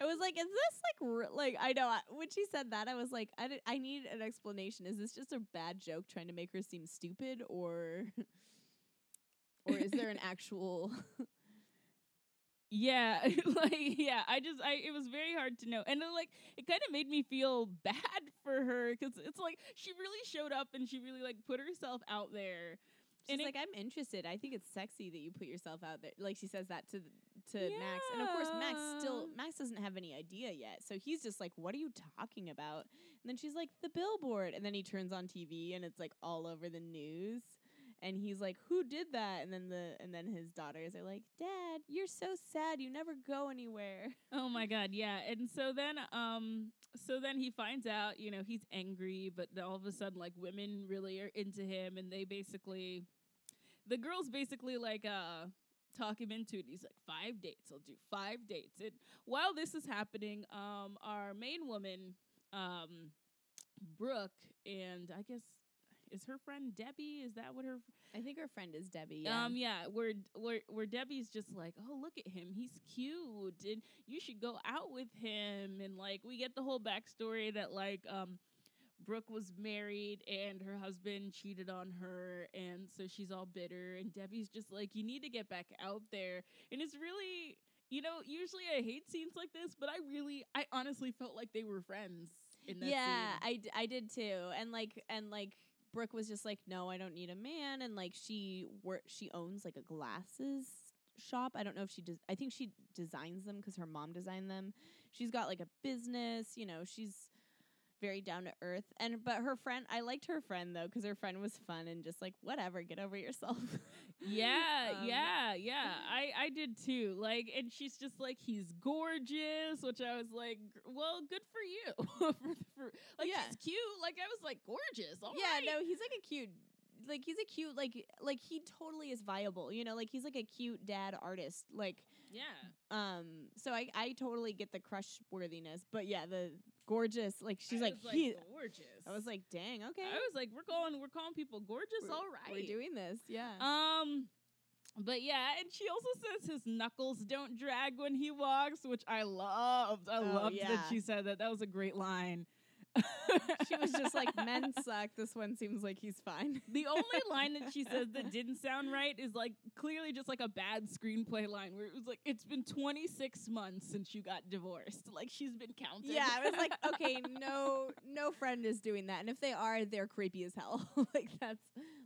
S2: I was like, is this like re- like I know I, when she said that I was like I di- I need an explanation. Is this just a bad joke trying to make her seem stupid or (laughs) or is there an actual (laughs)
S1: yeah (laughs) like yeah i just i it was very hard to know and it, like it kind of made me feel bad for her because it's like she really showed up and she really like put herself out there
S2: She's
S1: And it-
S2: like, I'm interested. I think it's sexy that you put yourself out there. Like she says that to to Max, and of course Max still Max doesn't have any idea yet. So he's just like, "What are you talking about?" And then she's like, "The billboard." And then he turns on TV, and it's like all over the news. And he's like, "Who did that?" And then the and then his daughters are like, "Dad, you're so sad. You never go anywhere." (laughs)
S1: Oh my god, yeah. And so then um so then he finds out, you know, he's angry, but all of a sudden like women really are into him and they basically the girls basically like uh talk him into it. He's like, five dates. I'll do five dates. And while this is happening, um, our main woman, um, Brooke, and I guess is her friend Debbie. Is that what her?
S2: I think her friend is Debbie. Yeah.
S1: Um, yeah, where where where Debbie's just like, oh, look at him, he's cute, and you should go out with him, and like we get the whole backstory that like um. Brooke was married and her husband cheated on her, and so she's all bitter. And Debbie's just like, You need to get back out there. And it's really, you know, usually I hate scenes like this, but I really, I honestly felt like they were friends in that
S2: yeah,
S1: scene.
S2: I, d- I did too. And like and like Brooke was just like, no, I don't need a man. And like she wor- she owns like a glasses shop. I don't know if she does. I think she designs them because her mom designed them. She's got like a business. You know, she's very down to earth. And but her friend, I liked her friend though because her friend was fun and just like whatever, get over yourself. (laughs)
S1: Yeah,
S2: Um,
S1: yeah, yeah. I I did too. Like, and she's just like, he's gorgeous, which I was like, well, good for you. (laughs) for, for, like,
S2: Yeah.
S1: he's cute. Like, I was like, gorgeous. All
S2: yeah,
S1: right.
S2: no, he's like a cute like he's a cute like like he totally is viable, you know, like he's like a cute dad artist. Like
S1: yeah.
S2: um so I I totally get the crush worthiness, but yeah, the gorgeous like she's
S1: I
S2: like,
S1: was
S2: he
S1: gorgeous.
S2: I was like, dang, okay.
S1: I was like, we're going, we're calling people gorgeous.
S2: We're-
S1: all right.
S2: We're doing this, yeah.
S1: Um, but yeah, and she also says his knuckles don't drag when he walks, which I loved. I
S2: Oh,
S1: loved that she said that. That was a great line. (laughs)
S2: she was just like, men suck. This one seems like he's fine. (laughs)
S1: The only line that she says that (laughs) didn't sound right is like clearly just like a bad screenplay line where it was like, it's been 26 months since you got divorced. Like she's been counting.
S2: yeah, I was like, okay, no, no friend is doing that, and if they are, they're creepy as hell. like that's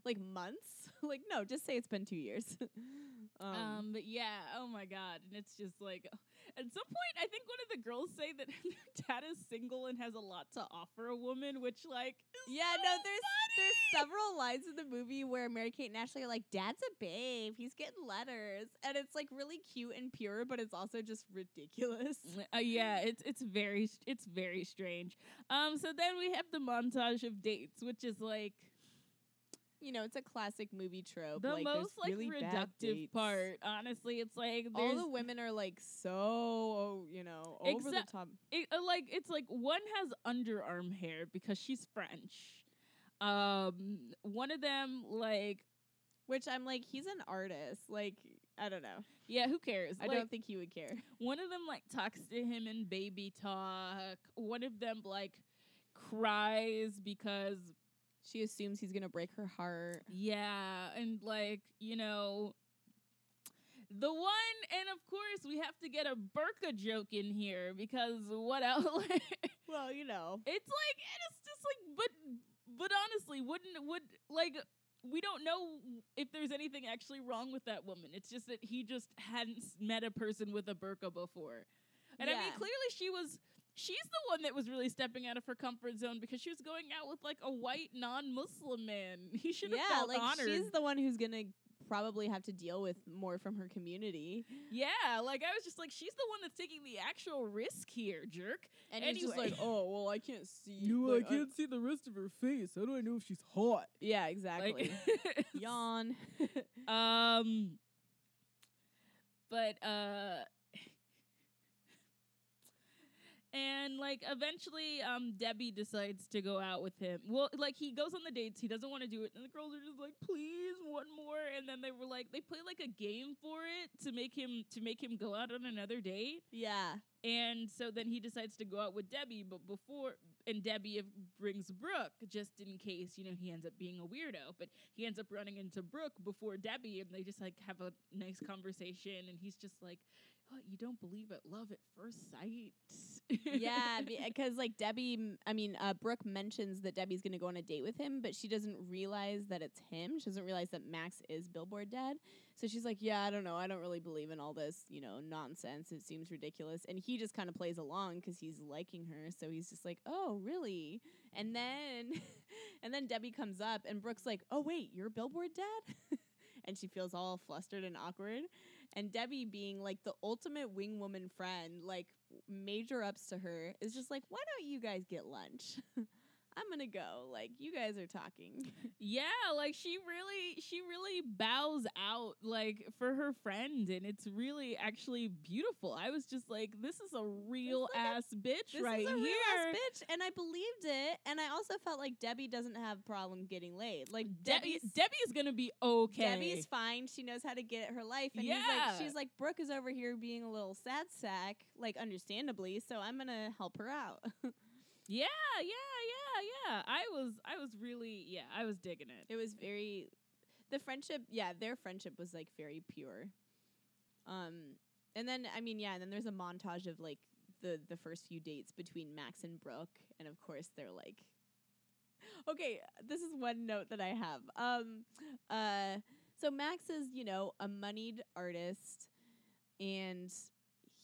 S2: like months. Like no, just say it's been two years. (laughs) um,
S1: Um, but yeah, oh my god, and it's just like, at some point, I think one of the girls say that their (laughs) dad is single and has a lot to offer a woman, which like,
S2: yeah,
S1: so
S2: no, there's
S1: funny.
S2: there's several lines in the movie where Mary Kate and Ashley are like, "Dad's a babe. He's getting letters," and it's like really cute and pure, but it's also just ridiculous. (laughs)
S1: Uh, yeah, it's it's very it's very strange. Um, so then we have the montage of dates, which is like
S2: You know, it's a classic movie trope.
S1: the
S2: like,
S1: most like
S2: really
S1: reductive part. Honestly, it's like
S2: All the women are like so, you know, over the top.
S1: it, uh, like it's like one has underarm hair because she's French. Um, one of them like
S2: Which I'm like, he's an artist. Like, I don't know.
S1: yeah, who cares?
S2: I
S1: Like,
S2: don't think he would care.
S1: One of them like talks to him in baby talk. One of them like cries because
S2: She assumes he's gonna break her heart.
S1: yeah, and like you know. The one, and of course, we have to get a burka joke in here because what else? (laughs)
S2: Well, you know.
S1: It's like and it's just like but but honestly, wouldn't would like we don't know if there's anything actually wrong with that woman. It's just that he just hadn't met a person with a burqa before. And I mean clearly she was she's the one that was really stepping out of her comfort zone because she was going out with like a white non-Muslim man. (laughs) He should have
S2: Yeah,
S1: felt
S2: like
S1: honored.
S2: she's the one who's gonna probably have to deal with more from her community.
S1: yeah, like I was just like she's the one that's taking the actual risk here, jerk.
S2: And he's just like, oh (laughs) well, I can't see.
S3: No,
S2: like,
S3: I can't see the rest of her face. How do I know if she's hot?
S2: Yeah, exactly.
S1: Like (laughs)
S2: Yawn.
S1: Um, but uh, and like eventually, um, Debbie decides to go out with him. Well, like he goes on the dates, he doesn't want to do it, and the girls are just like, "Please, one more." And then they were like, they play like a game for it to make him to make him go out on another date.
S2: yeah.
S1: And so then he decides to go out with Debbie, but before and Debbie brings Brooke just in case you know he ends up being a weirdo. But he ends up running into Brooke before Debbie, and they just like have a nice conversation. And he's just like, "Oh, you don't believe it? Love at first sight."
S2: Yeah, (laughs) because like Debbie, I mean, uh, Brooke mentions that Debbie's gonna go on a date with him, but she doesn't realize that it's him. She doesn't realize that Max is Billboard Dad. So she's like, "Yeah, I don't know. I don't really believe in all this, you know, nonsense. It seems ridiculous." And he just kind of plays along because he's liking her. So he's just like, "Oh, really?" And then, (laughs) and then Debbie comes up, and Brooke's like, "Oh, wait, you're Billboard Dad." (laughs) And she feels all flustered and awkward. And Debbie, being like the ultimate wing woman friend, like major ups to her, is just like, why don't you guys get lunch? (laughs) I'm gonna go. Like you guys are talking. (laughs)
S1: Yeah, like she really she really bows out like for her friend and it's really actually beautiful. I was just like this is a real
S2: like a-
S1: ass bitch
S2: This
S1: right
S2: is a
S1: here.
S2: real ass bitch, and I believed it. And I also felt like Debbie doesn't have problem getting laid. Like
S1: Debbie
S2: Debbie's
S1: Debbie is going to be okay.
S2: Debbie's fine. She knows how to get her life. And
S1: Yeah.
S2: like, she's like, Brooke is over here being a little sad sack, like understandably. So I'm gonna help her out. (laughs)
S1: Yeah, yeah, yeah, yeah. I was I was really yeah, I was digging it.
S2: it was very, the friendship. Yeah, their friendship was like very pure. Um, and then I mean, yeah, and then there's a montage of like the the first few dates between Max and Brooke, and of course they're like. (gasps) Okay, this is one note that I have. Um, uh, so Max is, you know, a moneyed artist, and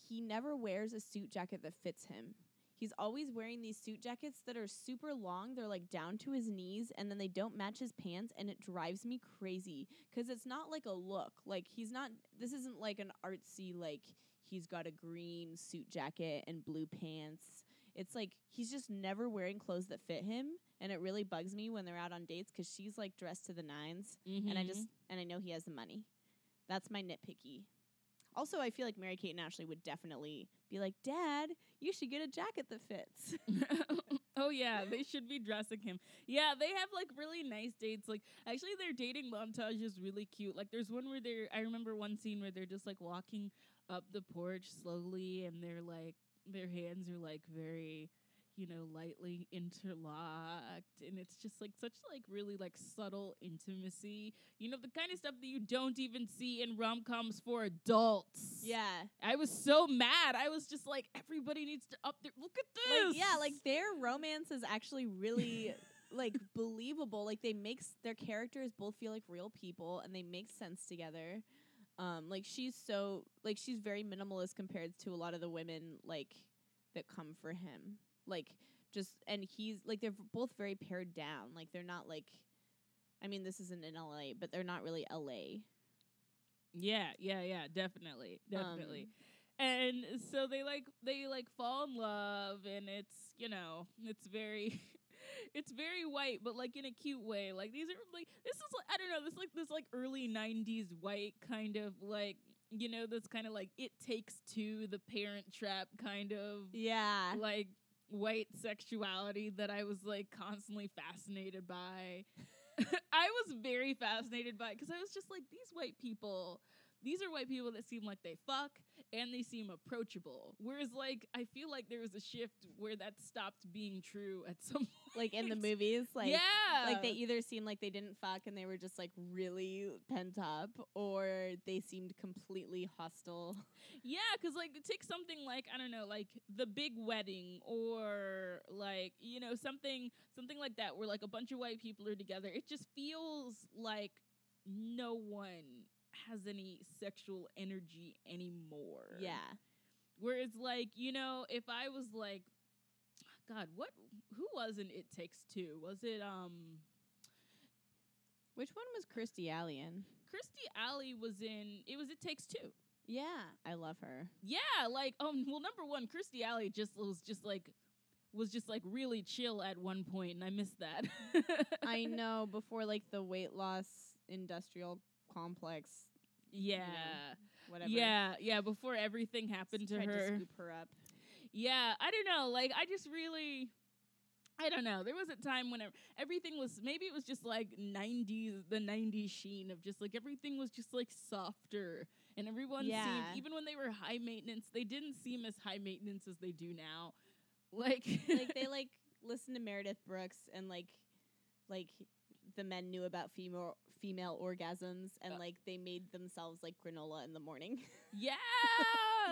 S2: he never wears a suit jacket that fits him. He's always wearing these suit jackets that are super long. They're like down to his knees and then they don't match his pants and it drives me crazy cuz it's not like a look. Like he's not this isn't like an artsy like he's got a green suit jacket and blue pants. It's like he's just never wearing clothes that fit him and it really bugs me when they're out on dates cuz she's like dressed to the 9s and I mm-hmm. just and I know he has the money. That's my nitpicky. Also, I feel like Mary Kate and Ashley would definitely be like, "Dad, you should get a jacket that fits." (laughs)
S1: oh yeah, they should be dressing him. Yeah, they have like really nice dates. Like actually their dating montage is really cute. Like there's one where they're I remember one scene where they're just like walking up the porch slowly and they're like their hands are like very you know lightly interlocked and it's just like such like really like subtle intimacy you know the kind of stuff that you don't even see in rom-coms for adults
S2: yeah,
S1: i was so mad i was just like everybody needs to up their look at this
S2: like yeah, like their romance is actually really (laughs) like believable. Like they make s- their characters both feel like real people and they make sense together. Um, like she's so like she's very minimalist compared to a lot of the women like that come for him. Like just and he's like they're both very pared down. Like they're not like I mean this isn't in LA, but they're not really LA.
S1: Yeah, yeah, yeah, definitely, definitely.
S2: Um,
S1: and so they like they like fall in love, and it's you know it's very. (laughs) It's very white, but like in a cute way. Like these are like this is like I don't know this like this like early '90s white kind of like you know this kind of like it takes two the Parent Trap kind of
S2: Yeah.
S1: like white sexuality that I was like constantly fascinated by. (laughs) (laughs) I was very fascinated by because I was just like these white people. These are white people that seem like they fuck and they seem approachable. Whereas, like, I feel like there was a shift where that stopped being true at some point. (laughs)
S2: Like in the movies, like
S1: yeah,
S2: like they either seemed like they didn't fuck and they were just like really pent up, or they seemed completely hostile. (laughs)
S1: Yeah, because like take something like I don't know, like the big wedding, or like you know something something like that, where like a bunch of white people are together. It just feels like no one has any sexual energy anymore.
S2: Yeah,
S1: Whereas like you know, if I was like, God, what? Who was in It Takes Two? Was it um?
S2: which one was Kirstie Alley in?
S1: Kirstie Alley was in. It was It Takes Two.
S2: Yeah, I love her.
S1: Yeah, like um well number one, Kirstie Alley just was just like was just like really chill at one point and I missed that. (laughs)
S2: I know before like the weight loss industrial complex,
S1: Yeah.
S2: whatever.
S1: Yeah, yeah, before everything happened to her.
S2: to scoop her up.
S1: yeah, I don't know. Like I just really I don't know. There was a time when everything was maybe it was just like 90s the 90s sheen of just like everything was just like softer and everyone
S2: Yeah.
S1: seemed even when they were high maintenance, they didn't seem as high maintenance as they do now. (laughs) Like
S2: like they (laughs) like listened to Meredith Brooks and like like the men knew about female female orgasms and
S1: Uh.
S2: like they made themselves like granola in the morning. (laughs)
S1: Yeah,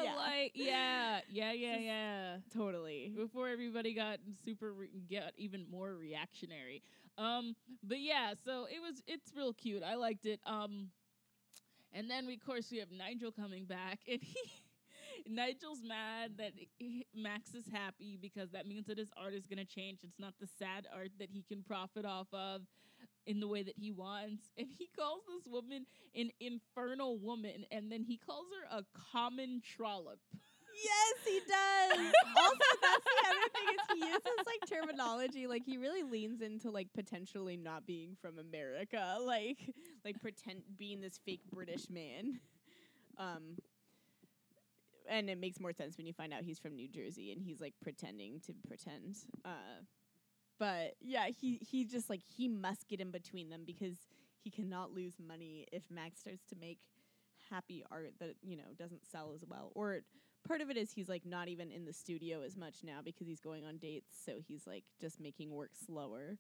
S2: Yeah.
S1: like yeah, yeah, yeah, yeah.
S2: totally.
S1: Before everybody got super re- got even more reactionary. Um, but yeah, so it was it's real cute. I liked it. Um, and then we, of course we have Nigel coming back, and he. (laughs) Nigel's mad that he- Max is happy because that means that his art is going to change. It's not the sad art that he can profit off of in the way that he wants. (laughs) And he calls this woman an infernal woman, and then he calls her a common trollop. (laughs)
S2: Yes, he does. also, that's the other thing is he uses like terminology. Like he really leans into like potentially not being from America, (laughs) like like pretend being this fake British man. Um, and it makes more sense when you find out he's from New Jersey and he's like pretending to pretend. Uh, but yeah, he he just like he must get in between them because he cannot lose money if Max starts to make happy art that you know doesn't sell as well. Or part of it is he's like not even in the studio as much now because he's going on dates. So he's like just making work slower.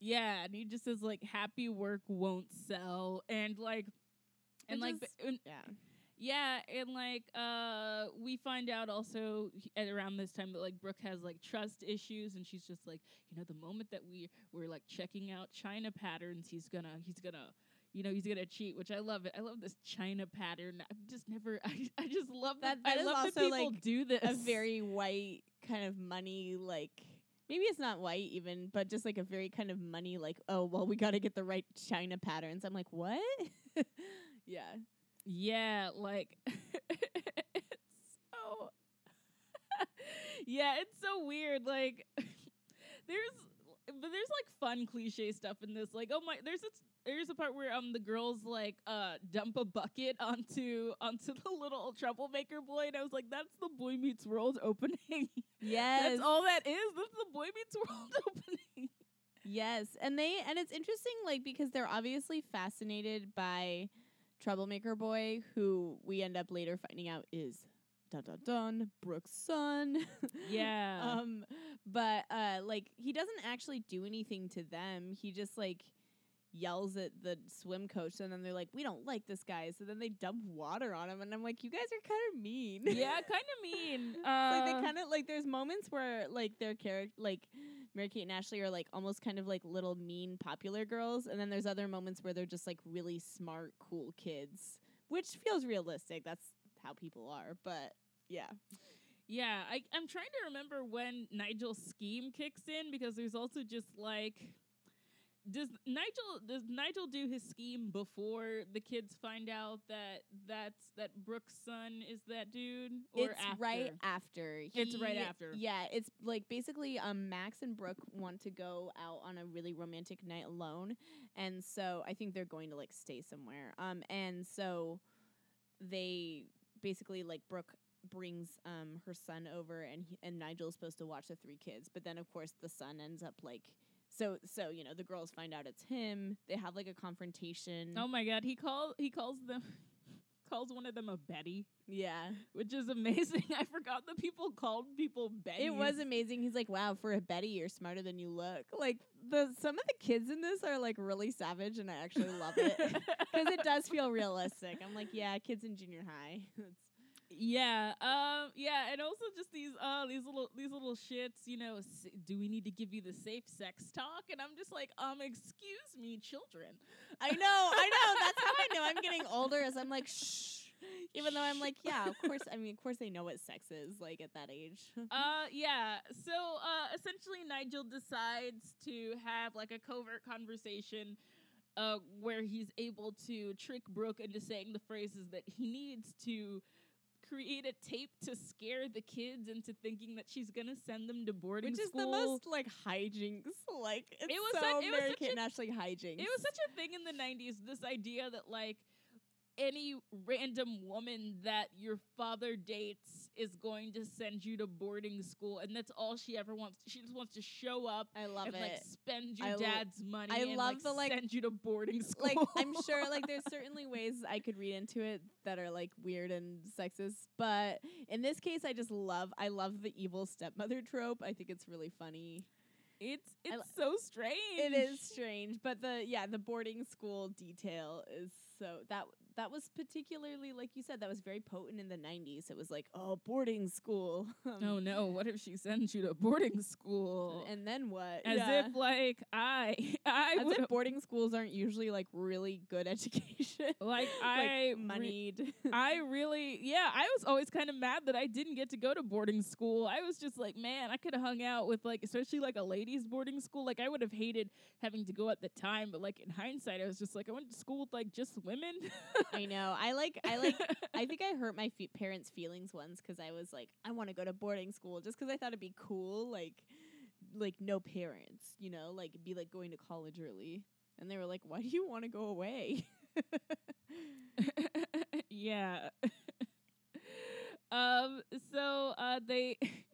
S1: Yeah, and he just says like happy work won't sell. And like and
S2: Which
S1: like
S2: is-
S1: and-
S2: yeah
S1: yeah, and like uh we find out also at around this time that like Brooke has like trust issues and she's just like, you know, the moment that we we're like checking out China patterns, he's gonna he's gonna you know, he's gonna cheat, which I love it. I love this China pattern. I've just never (laughs) I, I just love that,
S2: That- that
S1: I love that
S2: also,
S1: people
S2: like,
S1: do this.
S2: a very white kind of money like maybe it's not white even but just like a very kind of money like oh well we got to get the right china patterns i'm like what (laughs) yeah
S1: Yeah, like (laughs) it's so (laughs) Yeah, it's so weird. Like (laughs) there's but there's like fun cliche stuff in this. Like, oh my there's a there's a part where um the girls like uh dump a bucket onto onto the little troublemaker boy and I was like, that's the Boy Meets World opening.
S2: yes
S1: that's all that is. That's the Boy Meets World opening.
S2: Yes, and they and it's interesting like because they're obviously fascinated by Troublemaker Boy, who we end up later finding out is dun dun dun Brooke's son. (laughs)
S1: Yeah.
S2: um, but uh, like he doesn't actually do anything to them. He just like yells at the swim coach, and then they're like, "We don't like this guy," so then they dump water on him, and I'm like, "You guys are kind of mean."
S1: yeah, (laughs) kind of mean.
S2: like they
S1: Uh,
S2: kind of like there's moments where like their character like Mary Kate and Ashley are like almost kind of like little mean popular girls, and then there's other moments where they're just like really smart, cool kids, which feels realistic. That's how people are, but yeah,
S1: Yeah, I, I'm trying to remember when Nigel's scheme kicks in because there's also just like, does Nigel does Nigel do his scheme before the kids find out that that's that Brooke's son is that dude or
S2: it's
S1: after?
S2: right after.
S1: It's right after.
S2: Yeah, it's like basically um Max and Brooke want to go out on a really romantic night alone, and so I think they're going to like stay somewhere. Um, and so they basically like Brooke brings um her son over and he, and Nigel's supposed to watch the three kids but then of course the son ends up like so so you know the girls find out it's him they have like a confrontation
S1: Oh my god, he call he calls them (laughs) calls one of them a Betty,
S2: yeah
S1: which is amazing. (laughs) I forgot that people called people Betty.
S2: It was amazing. He's like, "Wow, for a Betty, you're smarter than you look." Like the some of the kids in this are like really savage, and I actually love it (laughs) because it does feel realistic. I'm like, yeah, kids in junior high. It's-
S1: Yeah, um, yeah, and also just these, uh, these little, these little shits. You know, do we need to give you the safe sex talk? And I'm just like, um, excuse me, children.
S2: I know, I know. That's how I know I'm getting older. As I'm like, shh. Even though I'm like, yeah, of course. I mean, of course they know what sex is like at that age. (laughs)
S1: Uh, yeah. So, uh, essentially, Nigel decides to have like a covert conversation, uh, where he's able to trick Brooke into saying the phrases that he needs to create a tape to scare the kids into thinking that she's gonna send them to boarding school.
S2: Which is the most like hijinks. Like it's
S1: It was
S2: so
S1: such- it was such
S2: Kate
S1: a-
S2: and Ashley hijinks.
S1: It was such a thing in the 90s, this idea that, like, any random woman that your father dates is going to send you to boarding school, and that's all she ever wants. She just wants to show up
S2: I love
S1: and,
S2: it.
S1: like, spend your
S2: I l-
S1: dad's money
S2: I
S1: and,
S2: love
S1: like,
S2: the, like-
S1: send you to boarding school.
S2: like I'm sure (laughs) like there's certainly ways I could read into it that are like weird and sexist, but in this case I just love I love the evil stepmother trope. I think it's really funny.
S1: it's it's so strange.
S2: It is strange, but the yeah, the boarding school detail is so that that was particularly like you said that was very potent in the 90s. It was like, "Oh, boarding school." (laughs) Um,
S1: Oh no! What if she sends you to boarding school?
S2: And then what?
S1: As
S2: Yeah.
S1: if like I (laughs) I
S2: As if boarding schools aren't usually like really good (laughs) education.
S1: like I
S2: like
S1: re-
S2: moneyed.
S1: I really, yeah, I was always kind of mad that I didn't get to go to boarding school. I was just like, man, I could have hung out with like, especially like a ladies' boarding school. Like, I would have hated having to go at the time, but like in hindsight, I was just like, I went to school with like just women.
S2: I know. I like. I like. I think I hurt my fe- parents' feelings once because I was like, I want to go to boarding school just because I thought it'd be cool, like, like no parents, you know, like be like going to college early. And they were like, "Why do you want to go away?" (laughs)
S1: yeah. (laughs) um. So, uh, they. (laughs)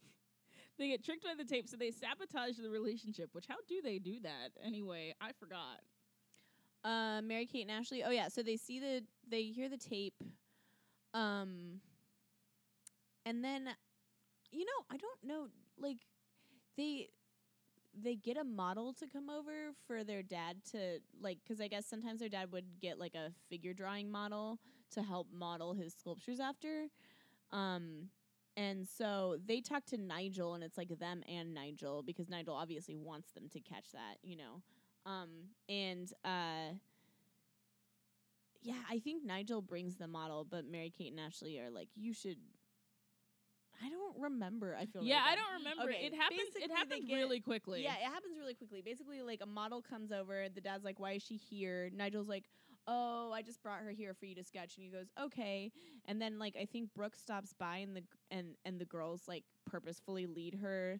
S1: They get tricked by the tape, so they sabotage the relationship. Which, how do they do that anyway? I forgot.
S2: Uh, Mary Kate and Ashley. Oh yeah, so they see the they hear the tape, um, and then, you know, I don't know, like, they they get a model to come over for their dad to like because i guess sometimes their dad would get like a figure drawing model to help model his sculptures after. Um and so they talk to nigel and it's like them and nigel because nigel obviously wants them to catch that you know um and uh yeah i think nigel brings the model but mary kate and ashley are like you should i don't remember i feel like
S1: Yeah,
S2: really
S1: I don't remember.
S2: Okay,
S1: it happens.
S2: basically
S1: It happens
S2: get-
S1: really quickly.
S2: Yeah, it happens really quickly. Basically, like a model comes over. The dad's like, "Why is she here?" Nigel's like, "Oh, I just brought her here for you to sketch." And he goes, "Okay." And then like I think Brooke stops by and the and and the girls like purposefully lead her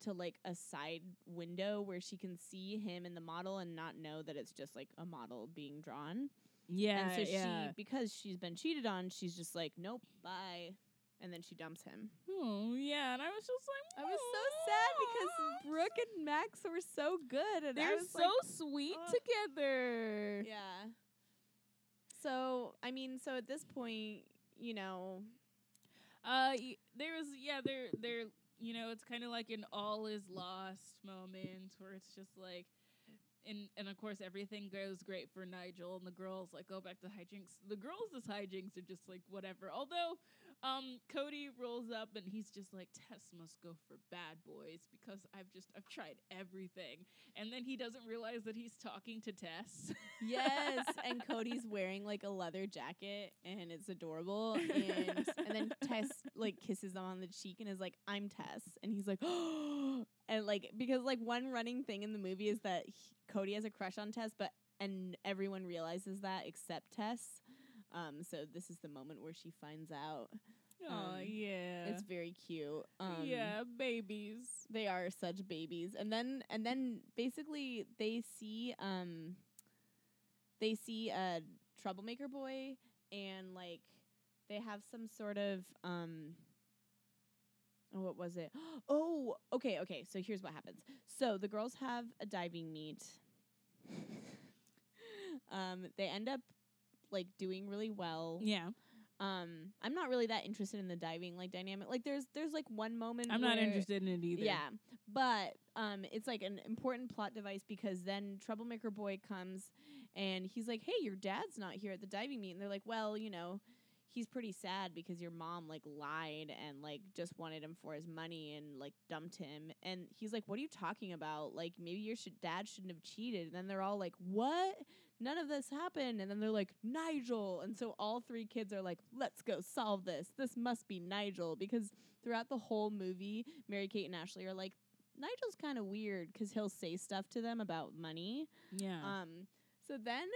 S2: to like a side window where she can see him and the model and not know that it's just like a model being drawn.
S1: yeah,
S2: and so
S1: yeah.
S2: she because she's been cheated on, she's just like, "Nope, bye." And then she dumps him.
S1: Oh yeah, and I was just like,
S2: I was so sad because Brooke and Max were so good, and
S1: they're
S2: was
S1: so
S2: like,
S1: sweet together.
S2: Yeah. So I mean, so at this point, you know,
S1: Uh, y- there was yeah, there there you know, it's kind of like an all is lost moment where it's just like. And, and of course everything goes great for Nigel and the girls like go back to hijinks. The girls' hijinks are just like whatever. Although um Cody rolls up and he's just like Tess must go for bad boys because I've just I've tried everything. And then he doesn't realize that he's talking to Tess.
S2: yes, (laughs) and Cody's wearing like a leather jacket, and it's adorable. (laughs) And and then Tess like kisses him on the cheek and is like, "I'm Tess," and he's like, "Oh," (gasps) and like because like one running thing in the movie is that he, Cody has a crush on Tess, but and everyone realizes that except Tess. Um, so this is the moment where she finds out.
S1: oh
S2: Um,
S1: yeah.
S2: It's very cute. Um,
S1: yeah, babies.
S2: they are such babies and then and then basically they see um they see a troublemaker boy and like they have some sort of um oh, what was it (gasps) oh okay okay so here's what happens so the girls have a diving meet (laughs) um they end up like doing really well
S1: Yeah.
S2: um i'm not really that interested in the diving like dynamic like there's there's like one moment
S1: I'm not
S2: where-
S1: interested in it either.
S2: yeah, but um, it's like an important plot device because then Troublemaker Boy comes and he's like, "Hey, your dad's not here at the diving meet," and they're like, "Well, you know." He's pretty sad because your mom like lied and like just wanted him for his money and like dumped him. And he's like, "What are you talking about? Like maybe your sh- dad shouldn't have cheated." And then they're all like, "What? None of this happened." And then they're like, "Nigel." And so all three kids are like, "Let's go solve this. This must be Nigel." Because throughout the whole movie, Mary Kate and Ashley are like, Nigel's kind of weird because he'll say stuff to them about money.
S1: Yeah.
S2: Um, so then,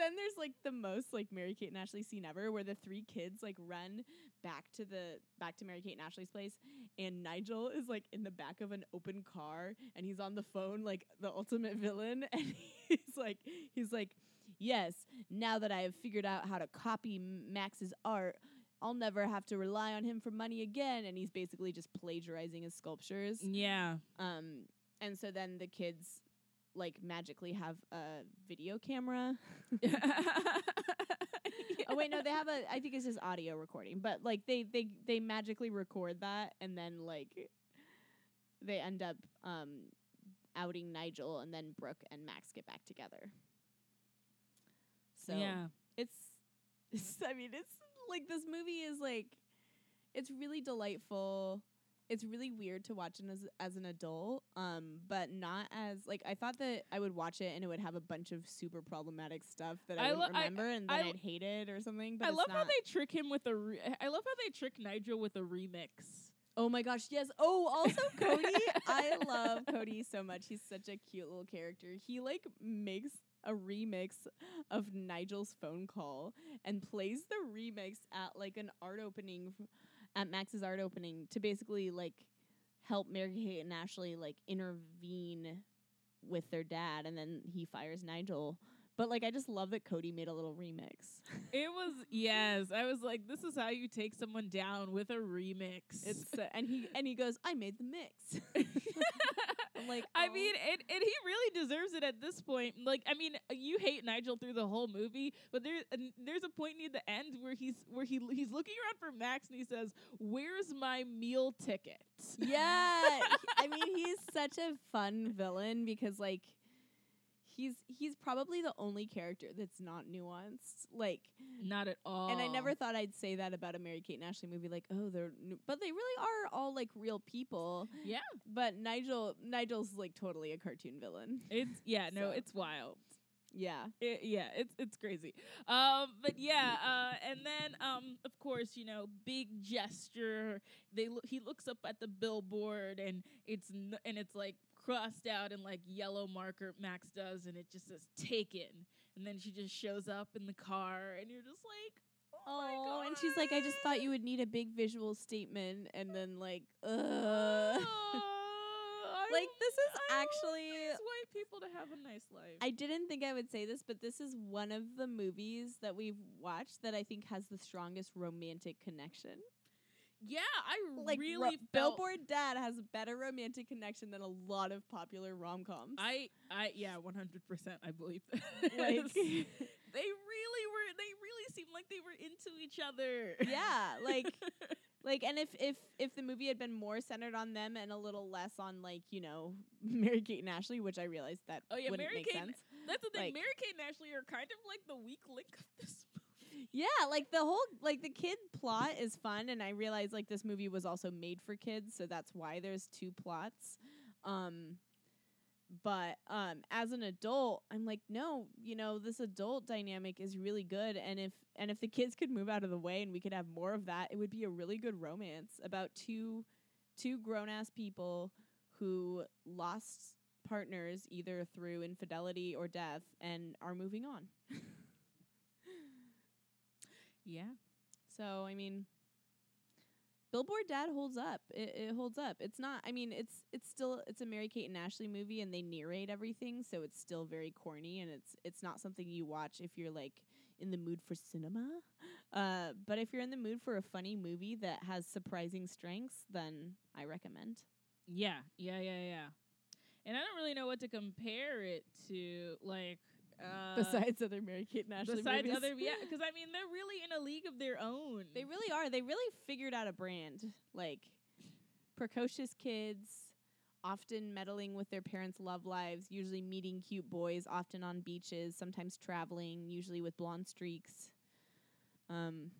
S2: then there's like the most like Mary Kate and Ashley scene ever, where the three kids like run back to the back to Mary Kate and Ashley's place, and Nigel is like in the back of an open car, and he's on the phone like the ultimate villain, (laughs) and he's like he's like, yes, now that I have figured out how to copy Max's art. I'll never have to rely on him for money again, and he's basically just plagiarizing his sculptures.
S1: yeah.
S2: Um, and so then the kids like magically have a video camera. (laughs) oh wait, no, they have a. I think it's just audio recording, but like they they they magically record that, and then like they end up um outing Nigel, and then Brooke and Max get back together. So
S1: yeah.
S2: it's, it's I mean it's like this movie is like it's really delightful. It's really weird to watch it as as an adult. Um, but not as like I thought that I would watch it and it would have a bunch of super problematic stuff that I,
S1: I
S2: wouldn't
S1: lo- I-
S2: remember and
S1: I
S2: then I, would hate it or something. But
S1: I love how they trick him with a. Re- I love how they trick Nigel with a remix.
S2: Oh my gosh, yes. Oh, also (laughs) Cody. I love Cody so much. He's such a cute little character. He like makes a remix of Nigel's phone call and plays the remix at like an art opening f- at Max's art opening to basically like help Mary Kate and Ashley like intervene with their dad and then he fires Nigel. But like I just love that Cody made a little remix. (laughs)
S1: It was yes. I was like, this is how you take someone down with a remix.
S2: It's uh, and he and he goes, "I made the mix." (laughs) (laughs) Like,
S1: I
S2: "Oh."
S1: mean, and, and he really deserves it at this point. Like, I mean, you hate Nigel through the whole movie, but there there's a point near the end where he's where he he's looking around for Max and he says, "Where's my meal ticket?"
S2: Yeah, I mean, (laughs) he's such a fun villain because like he's he's probably the only character that's not nuanced. Like,
S1: Not at all.
S2: and I never thought I'd say that about a Mary Kate and Ashley movie. Like, oh, they're, nu- but they really are all like real people.
S1: Yeah,
S2: But Nigel, Nigel's like totally a cartoon villain.
S1: it's yeah. (laughs) No,
S2: So.
S1: it's wild.
S2: Yeah,
S1: It, yeah, it's it's crazy. Um, but yeah, uh, and then um, of course, you know, big gesture. They lo- he looks up at the billboard and it's n- and it's like crossed out in like yellow marker. Max does, and it just says "taken." And then she just shows up in the car, and you're just like, oh,
S2: Oh, and she's like, I just thought you would need a big visual statement, and then like. (laughs)
S1: Oh,
S2: like this is
S1: I
S2: actually
S1: white people to have a nice life.
S2: I didn't think I would say this, but this is one of the movies that we've watched that I think has the strongest romantic connection.
S1: Yeah, I
S2: Like
S1: really
S2: ro-
S1: felt
S2: Billboard Dad has a better romantic connection than a lot of popular rom coms.
S1: I I yeah, one hundred percent. I believe that.
S2: like (laughs) (laughs)
S1: they really were. They really seemed like they were into each other.
S2: yeah, like (laughs) like and if if if the movie had been more centered on them and a little less on like you know Mary Kate and Ashley, which I realized that
S1: Oh, yeah,
S2: wouldn't
S1: Mary
S2: make
S1: Kate
S2: sense.
S1: that's the thing.
S2: like-
S1: Mary Kate and Ashley are kind of like the weak link of this movie.
S2: Yeah, like the whole like the kid plot is fun and I realize like this movie was also made for kids, so that's why there's two plots. Um but um as an adult, I'm like, no, you know, this adult dynamic is really good and if and if the kids could move out of the way and we could have more of that, it would be a really good romance about two two grown-ass people who lost partners either through infidelity or death and are moving on. (laughs)
S1: Yeah.
S2: So I mean, Billboard Dad holds up. It, it holds up. It's not. I mean, it's it's still it's a Mary Kate and Ashley movie, and they narrate everything, so it's still very corny, and it's it's not something you watch if you're like in the mood for cinema. Uh, but if you're in the mood for a funny movie that has surprising strengths, then I recommend.
S1: Yeah. Yeah. Yeah. Yeah. And I don't really know what to compare it to, like. Uh,
S2: Besides other Mary Kate and Ashley
S1: besides
S2: movies.
S1: other, yeah, (laughs) because I mean they're really in a league of their own.
S2: They really are. They really figured out a brand. Like precocious kids, often meddling with their parents' love lives, usually meeting cute boys, often on beaches, sometimes traveling, usually with blonde streaks. Um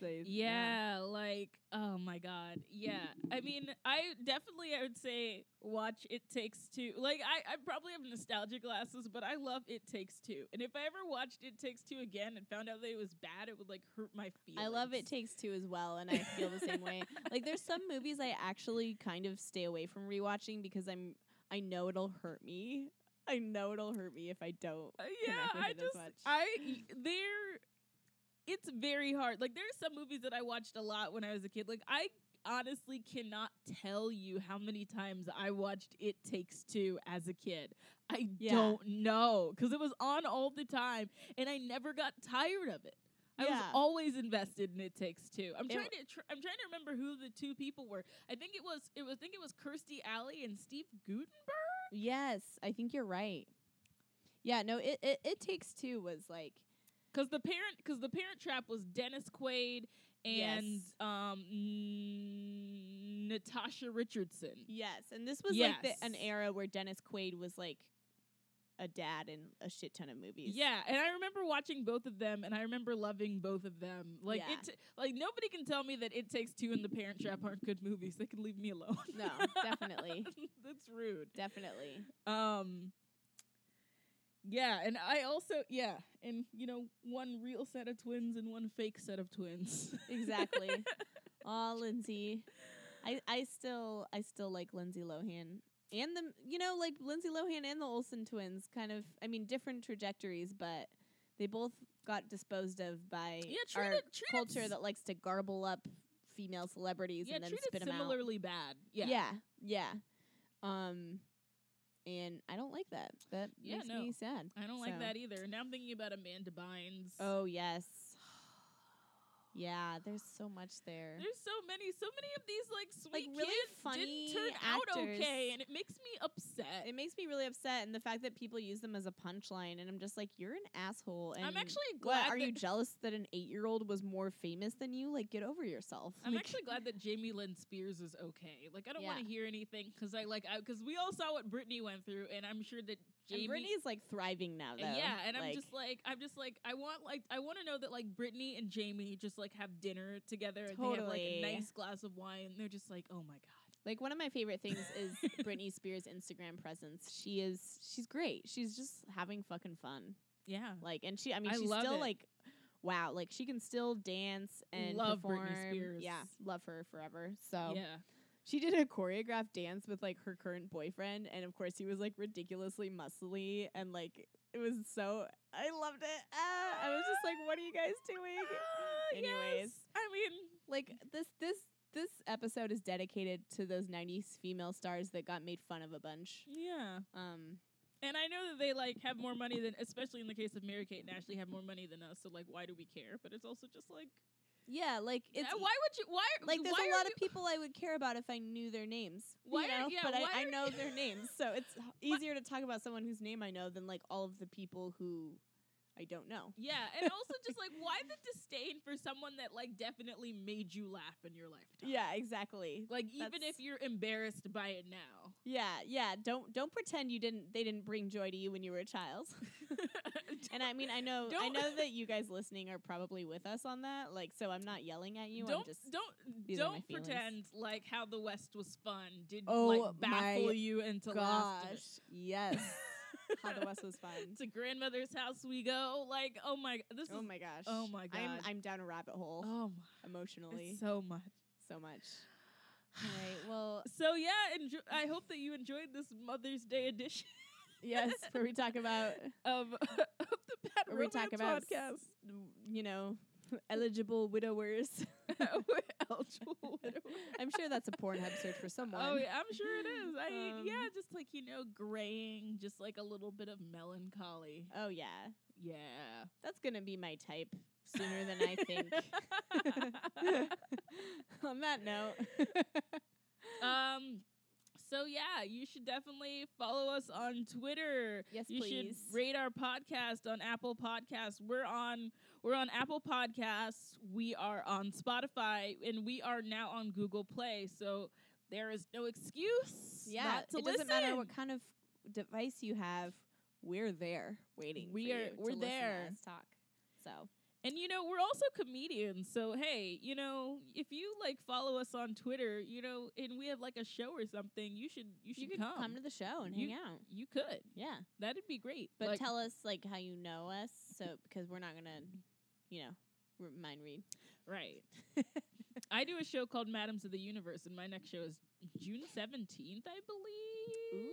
S2: so,
S1: Yeah, like oh my god. Yeah. I mean, I definitely I would say watch It Takes Two. Like I I probably have nostalgia glasses, but I love It Takes Two. And if I ever watched It Takes Two again and found out that it was bad, it would like hurt my feelings.
S2: I love It Takes Two as well, and I (laughs) feel the same way. Like there's some movies I actually kind of stay away from rewatching because I'm I know it'll hurt me. I know it'll hurt me if I don't.
S1: Uh, yeah, I just
S2: much.
S1: I there it's very hard. Like there's some movies that I watched a lot when I was a kid. Like I honestly cannot tell you how many times I watched It Takes Two as a kid. I
S2: Yeah.
S1: don't know because it was on all the time and I never got tired of it. I was always invested in It Takes Two. I'm
S2: It
S1: trying to tr- I'm trying to remember who the two people were. I think it was it was I think it was Kirstie Alley and Steve Guttenberg.
S2: Yes, I think you're right. Yeah, no, it it, it takes two was like
S1: Because the parent, because the Parent Trap was Dennis Quaid and
S2: Yes.
S1: um n- Natasha Richardson.
S2: yes, and this was like the, an era where Dennis Quaid was like a dad in a shit ton of movies.
S1: Yeah, and I remember watching both of them, and I remember loving both of them. Like
S2: Yeah.
S1: it, t- like nobody can tell me that It Takes Two and The Parent Trap aren't good movies. They can leave me alone.
S2: No, (laughs) definitely.
S1: That's rude.
S2: definitely.
S1: Um. Yeah, and I also yeah, and you know, one real set of twins and one fake set of twins. (laughs)
S2: Exactly. (laughs) Aw, Lindsay. I I still I still like Lindsay Lohan. And the you know, like Lindsay Lohan and the Olsen twins kind of I mean different trajectories, but they both got disposed of by
S1: Yeah,
S2: our
S1: treated
S2: culture
S1: s-
S2: that likes to garble up female celebrities
S1: yeah,
S2: and then spit them out.
S1: similarly bad. Yeah.
S2: Yeah, yeah. Um, and I don't like that. That
S1: Yeah,
S2: makes
S1: no.
S2: me sad.
S1: I don't like that either. Now I'm thinking about Amanda Bynes.
S2: Oh yes, yeah. There's so much there.
S1: There's so many, so many of these like sweet
S2: Like, really
S1: kids
S2: funny
S1: didn't turn out
S2: actors.
S1: okay, and it makes me upset.
S2: It makes me really upset, and the fact that people use them as a punchline, and I'm just like, you're an asshole. And
S1: I'm actually
S2: what,
S1: glad.
S2: are you jealous that an eight year old was more famous than you? Like, get over yourself.
S1: I'm
S2: Like,
S1: actually glad that (laughs) Jamie Lynn Spears is okay. Like I don't want to hear anything because I like because we all saw what Britney went through, and I'm sure that Jamie.
S2: and Britney's like thriving now, though.
S1: yeah, and I'm just like I'm just like I want like I want to know that like Britney and Jamie just like have dinner together. and They have like a
S2: Totally.
S1: nice glass of wine. They're just like, oh my god.
S2: Like one of my favorite things is (laughs) Britney Spears' Instagram presence. She is she's great. She's just having fucking fun.
S1: Yeah.
S2: Like and she I mean
S1: I
S2: she's still
S1: it.
S2: like wow, like she can still dance and
S1: Love Britney
S2: perform.
S1: Spears.
S2: Yeah, love her forever. So
S1: Yeah.
S2: she did a choreographed dance with like her current boyfriend and of course he was like ridiculously muscly and like it was so I loved it. Ah, I was just like what are you guys doing? (laughs) (laughs) Anyways.
S1: yes. I mean,
S2: like this this this episode is dedicated to those 90s female stars that got made fun of a bunch.
S1: yeah.
S2: Um
S1: And I know that they like have more money than, especially in the case of Mary Kate and Ashley, have more money than us. So like, why do we care? But it's also just like,
S2: yeah, like it's
S1: why would you? Why
S2: like there's
S1: why
S2: a
S1: are
S2: lot of people I would care about if I knew their names.
S1: Why
S2: you
S1: are-
S2: know?
S1: yeah,
S2: but
S1: why
S2: I, I know
S1: you-
S2: their names, (laughs) so it's easier to talk about someone whose name I know than like all of the people who I don't know.
S1: Yeah, and also just like, why the disdain for someone that like definitely made you laugh in your lifetime?
S2: Yeah, exactly.
S1: Like even
S2: That's-
S1: if you're embarrassed by it now.
S2: Yeah, yeah. Don't don't pretend you didn't. They didn't bring joy to you when you were a child. (laughs) and I mean, I know, I
S1: Don't-
S2: know that you guys listening are probably with us on that. Like, so I'm not yelling at you.
S1: don't
S2: I'm just
S1: don't
S2: these are my
S1: don't pretend like how the West was fun did
S2: Oh
S1: like baffle you into last
S2: gosh, yes. (laughs) How the West was fun.
S1: to grandmother's house we go. Like, oh my, this
S2: Oh
S1: is
S2: my gosh.
S1: oh my god,
S2: I'm I'm down a rabbit hole
S1: oh my,
S2: emotionally
S1: so much.
S2: so much. All right. Well, (sighs)
S1: So yeah, enjo- I hope that you enjoyed this Mother's Day edition
S2: yes, (laughs) where we talk about
S1: of, (laughs) of the Bad
S2: where we talk about s- you know eligible widowers. (laughs) I'm sure that's a Pornhub search for someone.
S1: Oh yeah, I'm sure it is. I mean,
S2: Um,
S1: yeah, just like you know, graying, just like a little bit of melancholy.
S2: Oh yeah.
S1: Yeah.
S2: That's gonna be my type sooner than I think. (laughs) On that note, (laughs)
S1: um. So yeah, you should definitely follow us on Twitter.
S2: yes,
S1: You
S2: please.
S1: should rate our podcast on Apple Podcasts. We're on we're on Apple Podcasts. We are on Spotify, and we are now on Google Play. So there is no excuse.
S2: yeah,
S1: not to
S2: it doesn't matter what kind of device you have. We're there waiting.
S1: We
S2: for
S1: are-
S2: you
S1: we're
S2: listen to
S1: there.
S2: us talk. So
S1: And you know, we're also comedians. So hey, you know, if you like follow us on Twitter, you know, and we have like a show or something, you should you should
S2: you could
S1: come.
S2: come. to the show and
S1: You-
S2: hang out.
S1: you could.
S2: Yeah,
S1: That'd be great.
S2: but
S1: Like,
S2: tell us like how you know us, so because we're not gonna, you know, mind read.
S1: right. I do a show called Madams of the Universe, and my next show is June seventeenth, I believe.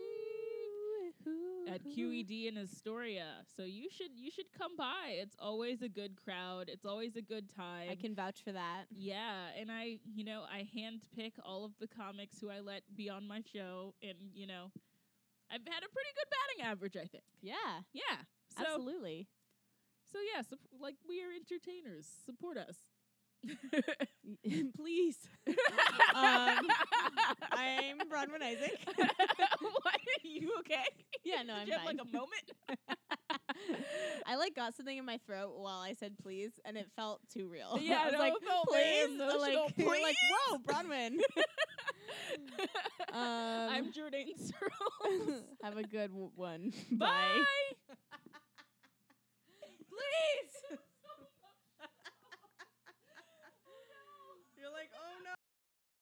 S1: Ooh. At QED in Astoria, so you should you should come by. It's always a good crowd. It's always a good time.
S2: I can vouch for that.
S1: Yeah, and I, you know, I handpick all of the comics who I let be on my show, and you know, I've had a pretty good batting average, I think.
S2: Yeah,
S1: Yeah. So,
S2: absolutely.
S1: So yeah, sup- like we are entertainers. Support us. (laughs)
S2: Please. (laughs) Um, I'm Bronwyn Isaac. (laughs)
S1: what? Are you okay?
S2: Yeah, no,
S1: Did
S2: I'm
S1: you have
S2: fine.
S1: like a moment?
S2: I like got something in my throat while I said please, and it felt too real.
S1: Yeah,
S2: I was
S1: no,
S2: like,
S1: felt
S2: please,
S1: emotional.
S2: like, like, whoa, Bronwyn. Um,
S1: I'm Jordan Searles.
S2: Have a good w- one.
S1: Bye. Please.